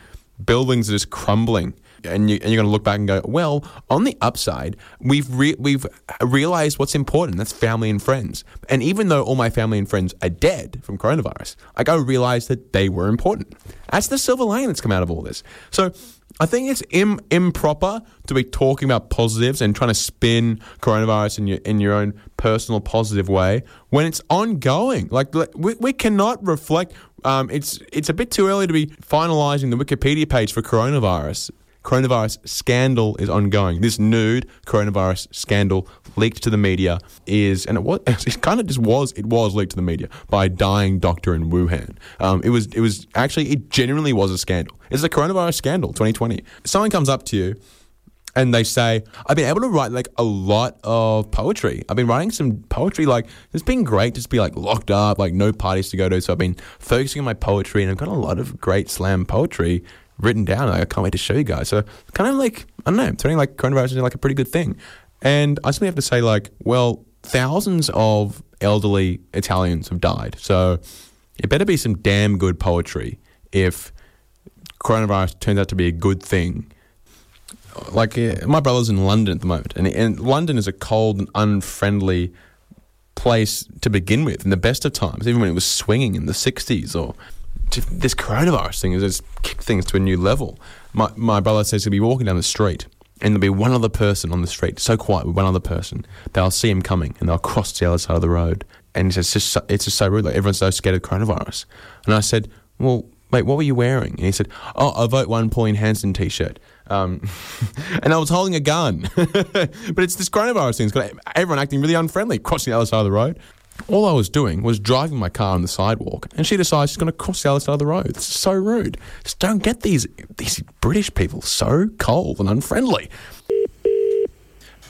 buildings are just crumbling? And, you, and you're going to look back and go, well, on the upside, we've re- we've realized what's important. That's family and friends. And even though all my family and friends are dead from coronavirus, I go realize that they were important. That's the silver lining that's come out of all this. So I think it's Im- improper to be talking about positives and trying to spin coronavirus in your in your own personal positive way when it's ongoing. Like we, we cannot reflect. Um, it's it's a bit too early to be finalising the Wikipedia page for coronavirus. Coronavirus scandal is ongoing. This nude coronavirus scandal leaked to the media is, and it was, it kind of just was, it was leaked to the media by a dying doctor in Wuhan. Um, it was, it was actually, it genuinely was a scandal. It's a coronavirus scandal, 2020. Someone comes up to you and they say, I've been able to write like a lot of poetry. I've been writing some poetry. Like, it's been great just to be like locked up, like no parties to go to. So I've been focusing on my poetry and I've got a lot of great slam poetry written down. I can't wait to show you guys. So kind of like, I don't know, turning like coronavirus into like a pretty good thing. And I simply have to say, like, well, thousands of elderly Italians have died. So it better be some damn good poetry if coronavirus turns out to be a good thing like uh, my brother's in London at the moment, and, and London is a cold and unfriendly place to begin with. In the best of times, even when it was swinging in the '60s, or this coronavirus thing has kicked things to a new level. My my brother says he'll be walking down the street, and there'll be one other person on the street, so quiet with one other person. They'll see him coming, and they'll cross to the other side of the road. And he says it's just so, it's just so rude. Like everyone's so scared of coronavirus. And I said, well. Wait, what were you wearing? And he said, "Oh, a vote one Pauline Hanson T-shirt." Um, and I was holding a gun. but it's this coronavirus thing. It's got everyone acting really unfriendly, crossing the other side of the road. All I was doing was driving my car on the sidewalk, and she decides she's going to cross the other side of the road. It's so rude. Just don't get these these British people so cold and unfriendly.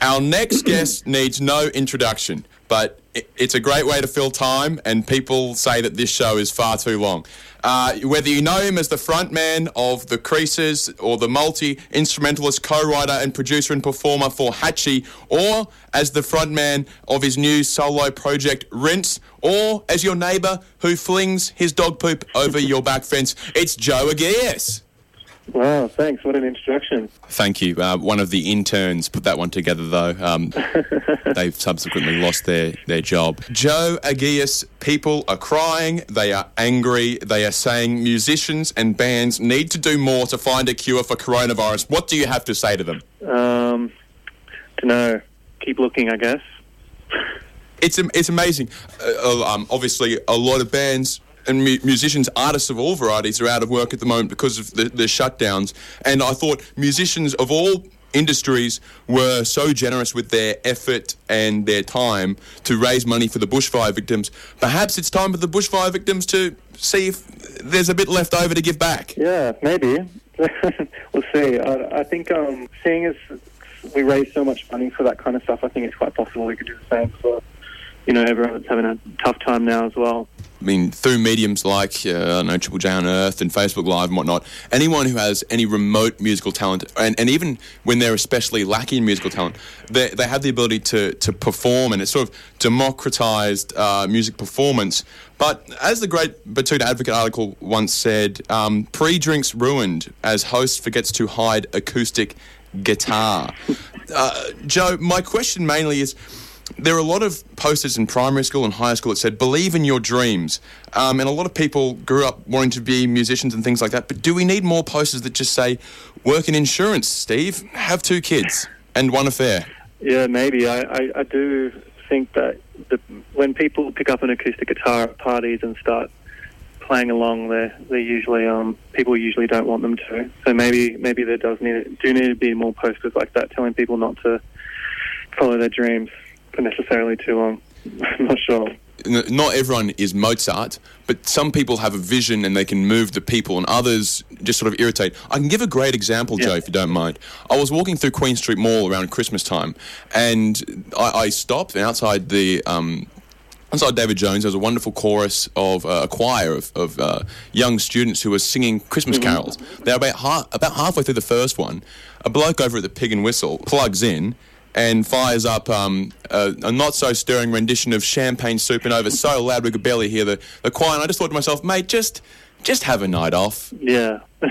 Our next guest needs no introduction, but it's a great way to fill time, and people say that this show is far too long. Uh, whether you know him as the frontman of The Creases or the multi instrumentalist, co writer, and producer and performer for Hatchie, or as the frontman of his new solo project Rinse, or as your neighbour who flings his dog poop over your back fence, it's Joe Agius. Wow, thanks. What an introduction. Thank you. Uh, one of the interns put that one together, though. Um, they've subsequently lost their, their job. Joe Agius, people are crying. They are angry. They are saying musicians and bands need to do more to find a cure for coronavirus. What do you have to say to them? Um, to know. Keep looking, I guess. It's it's amazing. Uh, uh, um, obviously, a lot of bands and mu- musicians, artists of all varieties, are out of work at the moment because of the, the shutdowns. And I thought musicians of all industries were so generous with their effort and their time to raise money for the bushfire victims. Perhaps it's time for the bushfire victims to see if there's a bit left over to give back. Yeah, maybe. we'll see. I, I think um, seeing as we raise so much money for that kind of stuff, I think it's quite possible we could do the same for, you know, everyone that's having a tough time now as well. I mean, through mediums like uh, know Triple J Unearthed and Facebook Live and whatnot, anyone who has any remote musical talent, and, and even when they're especially lacking in musical talent, they, they have the ability to, to perform, and it's sort of democratized uh, music performance. But as the great Betoota Advocate article once said, um, pre drinks ruined as host forgets to hide acoustic guitar. Uh, Joe, my question mainly is there are a lot of posters in primary school and high school that said "Believe in your dreams," um, and a lot of people grew up wanting to be musicians and things like that. But do we need more posters that just say "Work in insurance"? Steve, have two kids and one affair. Yeah, maybe. I, I, I do think that the, when people pick up an acoustic guitar at parties and start playing along, they they usually um people usually don't want them to. So maybe maybe there does need do need to be more posters like that telling people not to follow their dreams for necessarily too long. I'm not sure. not everyone is Mozart, but some people have a vision and they can move the people, and others just sort of irritate. I can give a great example, Joe, if you don't mind. I was walking through Queen Street Mall around Christmas time, and I, I stopped, and outside the um, Outside David Jones, there was a wonderful chorus of uh, a choir of, of uh, young students who were singing Christmas carols. They're about, ha- about halfway through the first one. A bloke over at the Pig and Whistle plugs in and fires up um, a, a not so stirring rendition of Champagne Supernova over so loud we could barely hear the, the choir. And I just thought to myself, mate, just just have a night off. Yeah,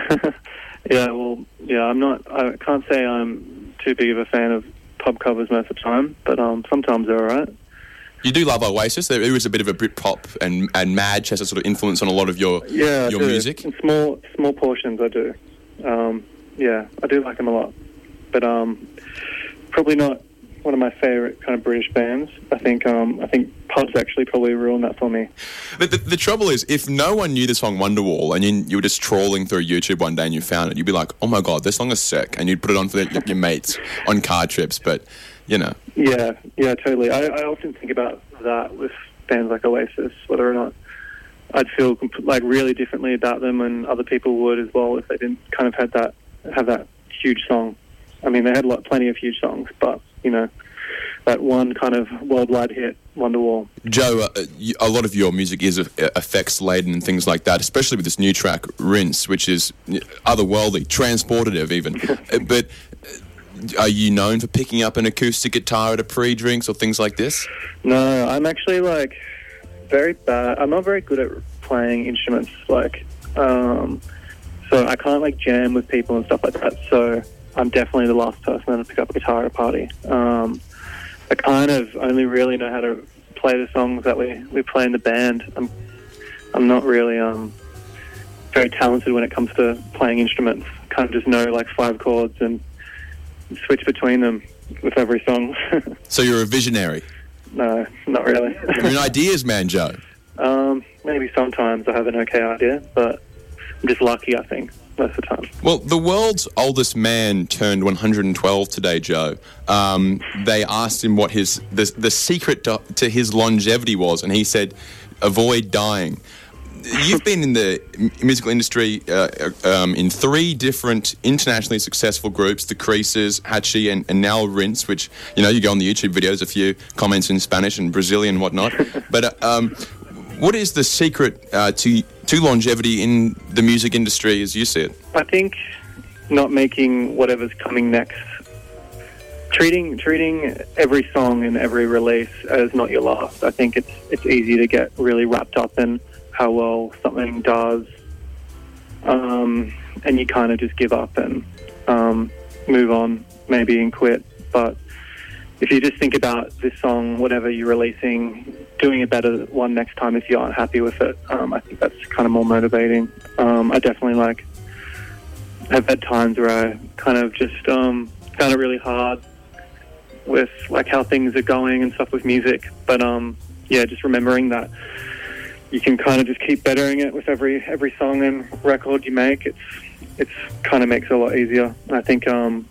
yeah. Well, yeah. I'm not. I can't say I'm too big of a fan of pub covers most of the time, but um, sometimes they're alright. You do love Oasis. There is a bit of a Britpop and and Madge has a sort of influence on a lot of your Yeah, your music. In small small portions, I do. Um, yeah, I do like them a lot, but um, probably not one of my favorite kind of British bands. I think um, I think pubs actually probably ruined that for me. The, the, the trouble is, if no one knew the song Wonderwall and you, you were just trawling through YouTube one day and you found it, you'd be like, oh my god, this song is sick. And you'd put it on for the, your mates on car trips. But, you know, Yeah, yeah, totally. I, I often think about that with bands like Oasis, whether or not I'd feel comp- like really differently about them, and other people would as well if they didn't kind of had that have that huge song. I mean, they had like, plenty of huge songs, but you know, that one kind of worldwide hit, Wonderwall. Joe, uh, a lot of your music is uh, effects laden and things like that, especially with this new track, Rinse, which is uh, otherworldly, transportative even. Uh, but are you known for picking up an acoustic guitar at a pre drinks or things like this? No, I'm actually like very bad. I'm not very good at playing instruments. Like, um, so I can't like jam with people and stuff like that. So I'm definitely the last person to pick up a guitar at a party. Um, I kind of only really know how to play the songs that we, we play in the band. I'm I'm not really um, very talented when it comes to playing instruments. Kind of just know like five chords and switch between them with every song. So you're a visionary. no, not really. You're an ideas man, Joe. Um, maybe sometimes I have an okay idea, but I'm just lucky, I think, most of the time. Well, the world's oldest man turned 112 today, Joe. Um, they asked him what his the, the secret to, to his longevity was, and he said, "Avoid dying." You've been in the musical industry uh, uh, um, in three different internationally successful groups: the Creases, Hatchie, and, and now Rinse. Which you know, you go on the YouTube videos, a few comments in Spanish and Brazilian and whatnot. but uh, um, what is the secret uh, to to longevity in the music industry, as you see it? I think not making whatever's coming next, treating treating every song and every release as not your last. I think it's it's easy to get really wrapped up in how well something does, um, and you kind of just give up and um, move on, maybe and quit. But if you just think about this song, whatever you're releasing, doing a better one next time if you aren't happy with it, um, I think that's kind of more motivating. Um, I definitely like have had times where I kind of just um, found it really hard with like how things are going and stuff with music. But um, yeah, just remembering that you can kind of just keep bettering it with every every song and record you make. It's it's kind of makes it a lot easier. I think um,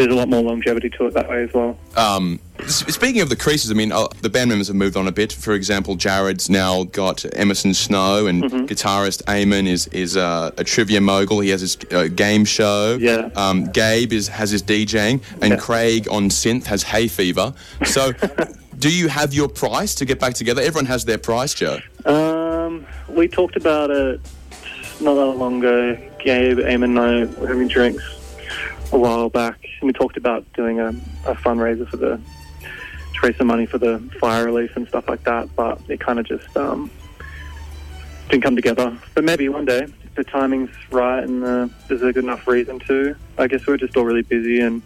there's a lot more longevity to it that way as well. Um, speaking of the creases, I mean, uh, the band members have moved on a bit. For example, Jared's now got Emerson Snow, and Mm-hmm. guitarist Eamon is is uh, a trivia mogul. He has his uh, game show. Yeah. Um, Gabe is has his DJing, and Yeah. Craig on synth has hay fever. So, do you have your price to get back together? Everyone has their price, Joe. Um, we talked about it not that long ago. Gabe, Eamon, and I were having drinks a while back, and we talked about doing a, a fundraiser for the to raise some money for the fire relief and stuff like that. But it kind of just um, didn't come together. But maybe one day, if the timing's right and uh, there's a good enough reason to. I guess we're just all really busy and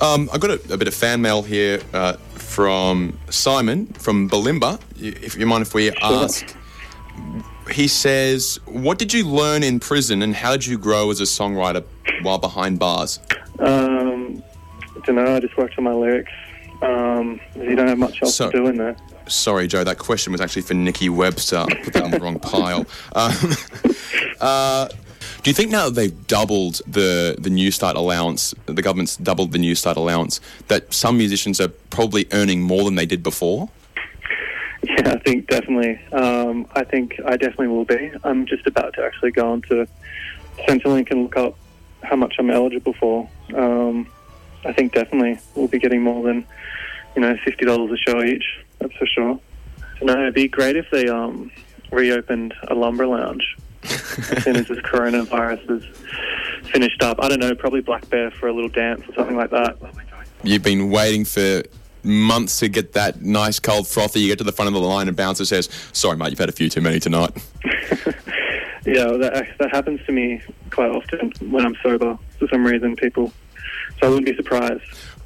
Um, I got a, a bit of fan mail here uh, from Simon from Bulimba. If you mind if we ask, he says, "What did you learn in prison, and how did you grow as a songwriter while behind bars?" um, I don't know. I just worked on my lyrics. Um, you don't have much else So- to do in there. Sorry, Joe, that question was actually for Nikki Webster. I put that on the wrong pile. Um, uh, do you think now that they've doubled the, the Newstart allowance, the government's doubled the Newstart allowance, that some musicians are probably earning more than they did before? Yeah, I think definitely. Um, I think I definitely will be. I'm just about to actually go onto Centrelink and look up how much I'm eligible for. Um, I think definitely we'll be getting more than you know fifty dollars a show each. That's for sure. No, it'd be great if they um, reopened a lumber lounge as soon as this coronavirus is finished up. I don't know, probably Black Bear for a little dance or something like that. You've been waiting for months to get that nice cold frothy. You get to the front of the line and bouncer says, "Sorry, mate, you've had a few too many tonight." Yeah, that that happens to me quite often when I'm sober for some reason. People, so I wouldn't be surprised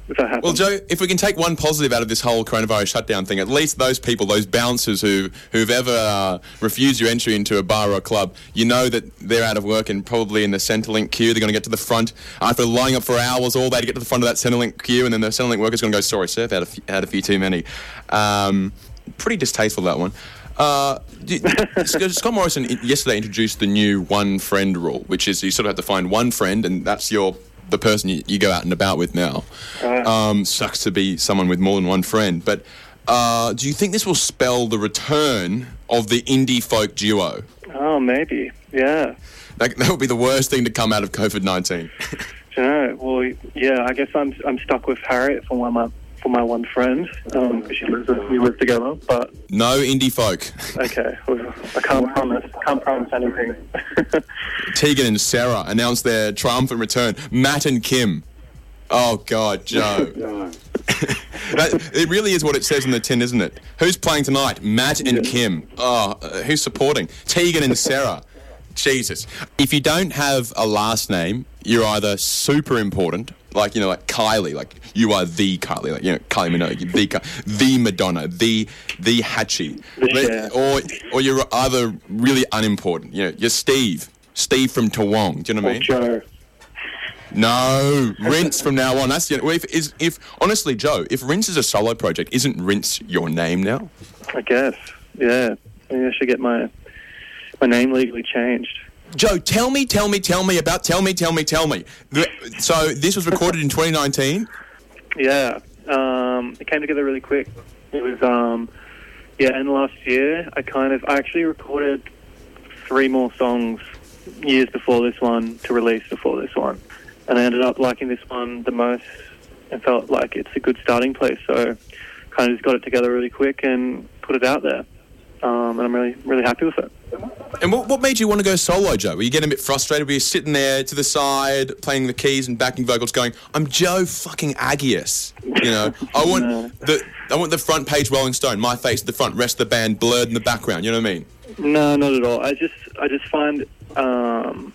if that happens. Well, Joe, if we can take one positive out of this whole coronavirus shutdown thing, at least those people, those bouncers who who've ever uh, refused your entry into a bar or a club, you know that they're out of work and probably in the Centrelink queue. They're going to get to the front after lining up for hours all day to get to the front of that Centrelink queue, and then the Centrelink worker's going to go, "Sorry, sir, I've had a few, had a few too many." Um, pretty distasteful that one. Uh, Scott Scott Morrison yesterday introduced the new one friend rule, which is you sort of have to find one friend, and that's your the person you, you go out and about with now. Um, sucks to be someone with more than one friend, but uh, do you think this will spell the return of the indie folk duo? oh, maybe. Yeah. That, that would be the worst thing to come out of COVID nineteen. Do you know? Well, yeah. I guess I'm I'm stuck with Harriet for one my for my one friend. Um, 'cause she lives we live together. But no indie folk. okay, well, I can't promise. Can't promise anything. Tegan and Sara announced their triumphant return. Matt and Kim. Oh God, Joe. that, it really is what it says in the tin, isn't it? Who's playing tonight? Matt and Kim. Oh, uh, who's supporting? Tegan and Sara. Jesus. If you don't have a last name, you're either super important, like you know, like Kylie, like you are the Kylie, like you know, Kylie Minogue, mm. the the Madonna, the the Hatchie, Yeah. or or you're either really unimportant. You know, you're Steve, Steve from Toowong. Do you know what I mean? Joe. No, Rinse from now on. That's the well, if is if honestly, Joe, if Rinse is a solo project, isn't Rinse your name now? I guess. Yeah. Maybe I should get my my name legally changed. Joe, tell me, tell me, tell me about, tell me, tell me, tell me. So this was recorded in 2019. Yeah, um, it came together really quick. It was, um, yeah, and last year I kind of, I actually recorded three more songs years before this one to release before this one, and I ended up liking this one the most and felt like it's a good starting place. So, kind of just got it together really quick and put it out there, um, and I'm really, really happy with it. And what, what made you want to go solo, Joe? Were you getting a bit frustrated? Were you sitting there to the side, playing the keys and backing vocals, going, "I'm Joe fucking Agius," You know, I want No. the I want the front page Rolling Stone, my face at the front, rest of the band blurred in the background. You know what I mean? No, not at all. I just I just find um,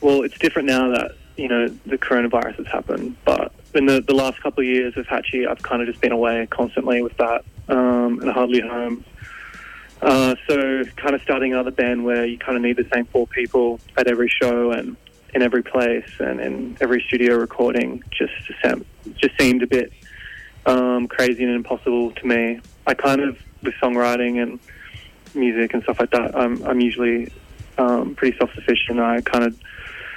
well, it's different now that you know the coronavirus has happened. But in the the last couple of years with Hatchie, I've kind of just been away constantly with that um, and hardly home. Uh, so kind of starting another band where you kind of need the same four people at every show and in every place and in every studio recording just just seemed a bit um, crazy and impossible to me. I kind of with songwriting and music and stuff like that. I'm I'm usually um, pretty self sufficient. I kind of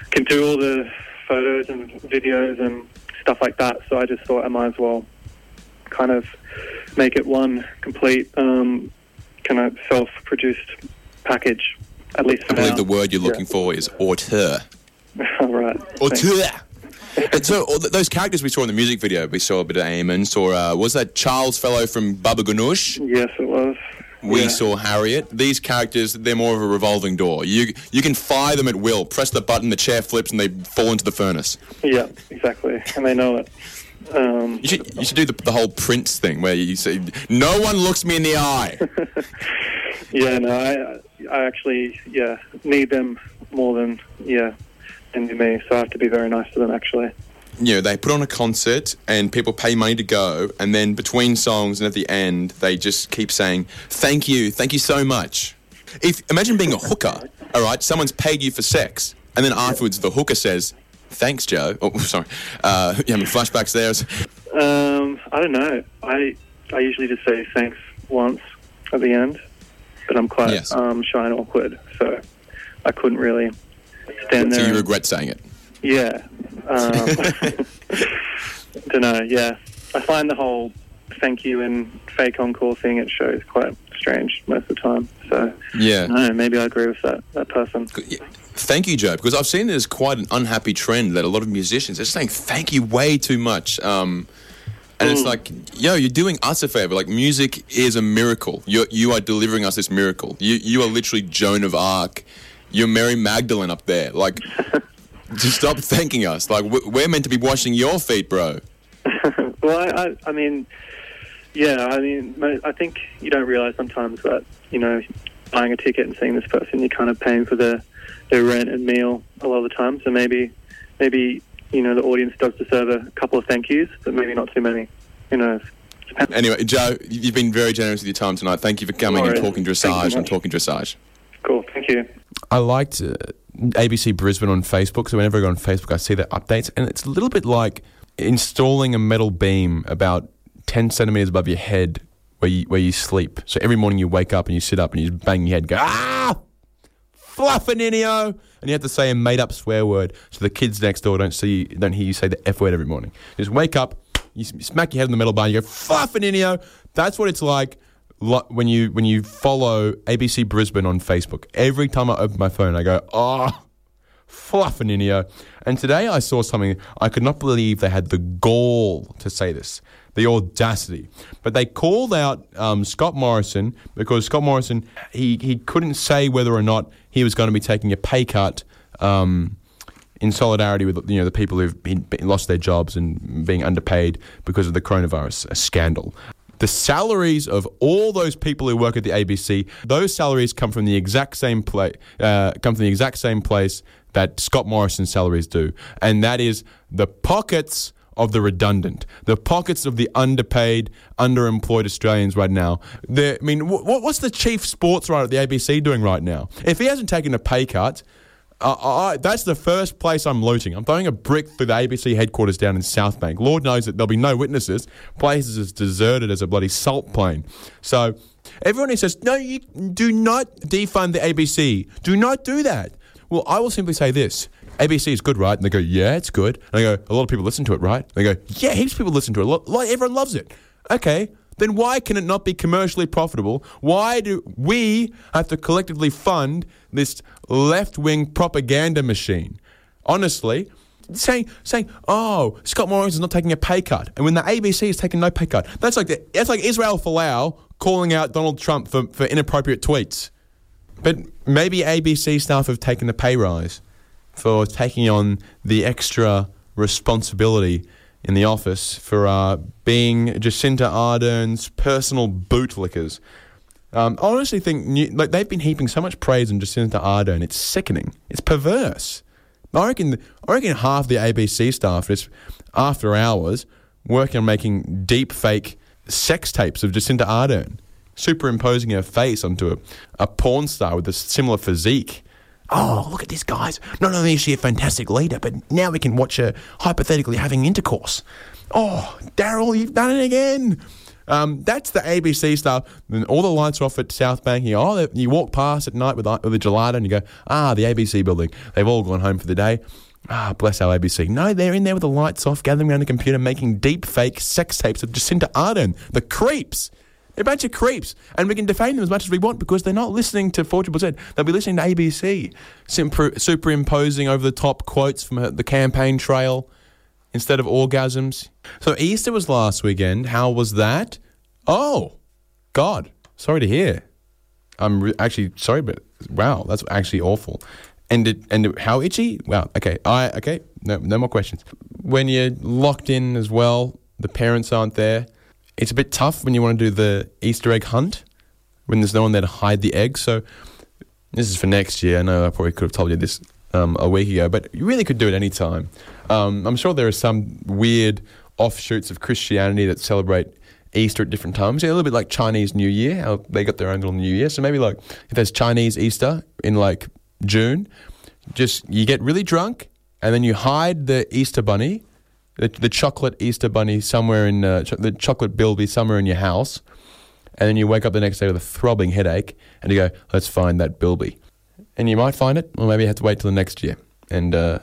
can do all the photos and videos and stuff like that. So I just thought I might as well kind of make it one complete um, kind of self produced package. At least I believe now. the word you're looking for is auteur. All right. Thanks. Auteur. And so those characters we saw in the music video, we saw a bit of Eamon, saw uh, was that Charles fellow from Baba Ganoush? Yes, it was. We Yeah. saw Harriet. These characters, they're more of a revolving door. You you can fire them at will. Press the button, the chair flips, and they fall into the furnace. Yeah, exactly, and they know it. Um, You should you should do the, the whole Prince thing where you say, "No one looks me in the eye." Yeah, no, I, I actually, yeah, need them more than, yeah, than me. So I have to be very nice to them, actually. you know, they put on a concert and people pay money to go, and then between songs and at the end, they just keep saying, "Thank you, thank you so much." If imagine being a hooker, all right, someone's paid you for sex, and then afterwards the hooker says, "Thanks, Joe." Oh, sorry, uh, you having flashbacks there? Um, I don't know. I I usually just say thanks once at the end, but I'm quite Yes. um, shy and awkward, so I couldn't really stand there. So you regret saying it. Yeah. Um, don't know. Yeah, I find the whole thank you and fake encore thing at shows quite strange most of the time. So Yeah. I don't know, maybe I agree with that that person. Thank you, Joe, because I've seen there's quite an unhappy trend that a lot of musicians are saying thank you way too much. Um, and it's like, yo, you're doing us a favor. Like, music is a miracle. You you are delivering us this miracle. You you are literally Joan of Arc. You're Mary Magdalene up there. Like, just stop thanking us. Like, we- we're meant to be washing your feet, bro. Well, I, I, I mean, yeah, I mean, I think you don't realise sometimes that you know, buying a ticket and seeing this person, you're kind of paying for their their rent and meal a lot of the time. So maybe, maybe you know, the audience does deserve a couple of thank yous, but maybe not too many. Who knows? Anyway, Joe, you've been very generous with your time tonight. Thank you for coming No and talking Thank you dressage and much. talking dressage. Cool. Thank you. I liked uh, ABC Brisbane on Facebook, so whenever I go on Facebook, I see their updates, and it's a little bit like installing a metal beam about ten centimeters above your head where you where you sleep. So every morning you wake up and you sit up and you bang your head, go ah, fluffinino, and you have to say a made up swear word so the kids next door don't see don't hear you say the f word every morning. Just wake up, you smack your head on the metal bar, and you go fluffinino. That's what it's like when you when you follow ABC Brisbane on Facebook. Every time I open my phone, I go, ah. oh, fluffinino. And today I saw something I could not believe they had the gall to say this, the audacity. But they called out um, Scott Morrison because Scott Morrison he he couldn't say whether or not he was going to be taking a pay cut. Um, in solidarity with you know the people who've been, been- lost their jobs and being underpaid because of the coronavirus scandal. The salaries of all those people who work at the ABC, those salaries come from the exact same place, uh, come from the exact same place that Scott Morrison's salaries do, and that is the pockets of the redundant, the pockets of the underpaid, underemployed Australians right now. They're- I mean, wh- what's the chief sports writer at the ABC doing right now? If he hasn't taken a pay cut, uh, I, that's the first place I'm looting. I'm throwing a brick through the ABC headquarters down in South Bank. Lord knows that there'll be no witnesses. Place is as deserted as a bloody salt plain. So everyone who says, no, you do not defund the ABC. Do not do that. Well, I will simply say this. ABC is good, right? And they go, yeah, it's good. And I go, a lot of people listen to it, right? They go, yeah, heaps of people listen to it. Lo- Like, everyone loves it. Okay, then why can it not be commercially profitable? Why do we have to collectively fund this left wing propaganda machine? Honestly, saying saying, oh, Scott Morrison's not taking a pay cut, and when the ABC is taking no pay cut, that's like the, that's like Israel Folau calling out Donald Trump for, for inappropriate tweets. But maybe ABC staff have taken a pay rise for taking on the extra responsibility in the office for uh, being Jacinda Ardern's personal bootlickers. Um, I honestly think new, like they've been heaping so much praise on Jacinda Ardern. It's sickening. It's perverse. I reckon. I reckon half the ABC staff is after hours working on making deep fake sex tapes of Jacinda Ardern, superimposing her face onto a, a porn star with a similar physique. Oh, look at this, guys. Not only is she a fantastic leader, but now we can watch her hypothetically having intercourse. Oh, Daryl, you've done it again. Um, that's the ABC stuff. Then all the lights are off at South Bank. You, oh, you walk past at night with, with a gelato and you go, ah, the ABC building. They've all gone home for the day. Ah, bless our ABC. No, they're in there with the lights off, gathering around a computer, making deep fake sex tapes of Jacinda Ardern. The creeps. A bunch of creeps. And we can defame them as much as we want because they're not listening to 40%. They'll be listening to ABC, superimposing over the top quotes from uh, the campaign trail instead of orgasms. So Easter was last weekend. How was that? Oh, God. Sorry to hear. I'm re- actually sorry, but wow, that's actually awful. And it, and it- how itchy? Wow. Okay. I okay. No, no more questions. When you're locked in as well, the parents aren't there. It's a bit tough when you want to do the Easter egg hunt when there's no one there to hide the eggs. So this is for next year. I know I probably could have told you this um, a week ago, but you really could do it any time. Um, I'm sure there are some weird offshoots of Christianity that celebrate Easter at different times. Yeah, a little bit like Chinese New Year, they got their own little New Year. So maybe like if there's Chinese Easter in like June, just you get really drunk and then you hide the Easter bunny, the, the chocolate Easter bunny somewhere in uh, the chocolate bilby somewhere in your house, and then you wake up the next day with a throbbing headache and you go, let's find that bilby. And you might find it, or maybe you have to wait till the next year. And uh,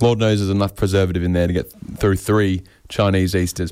Lord knows there's enough preservative in there to get through three Chinese Easters.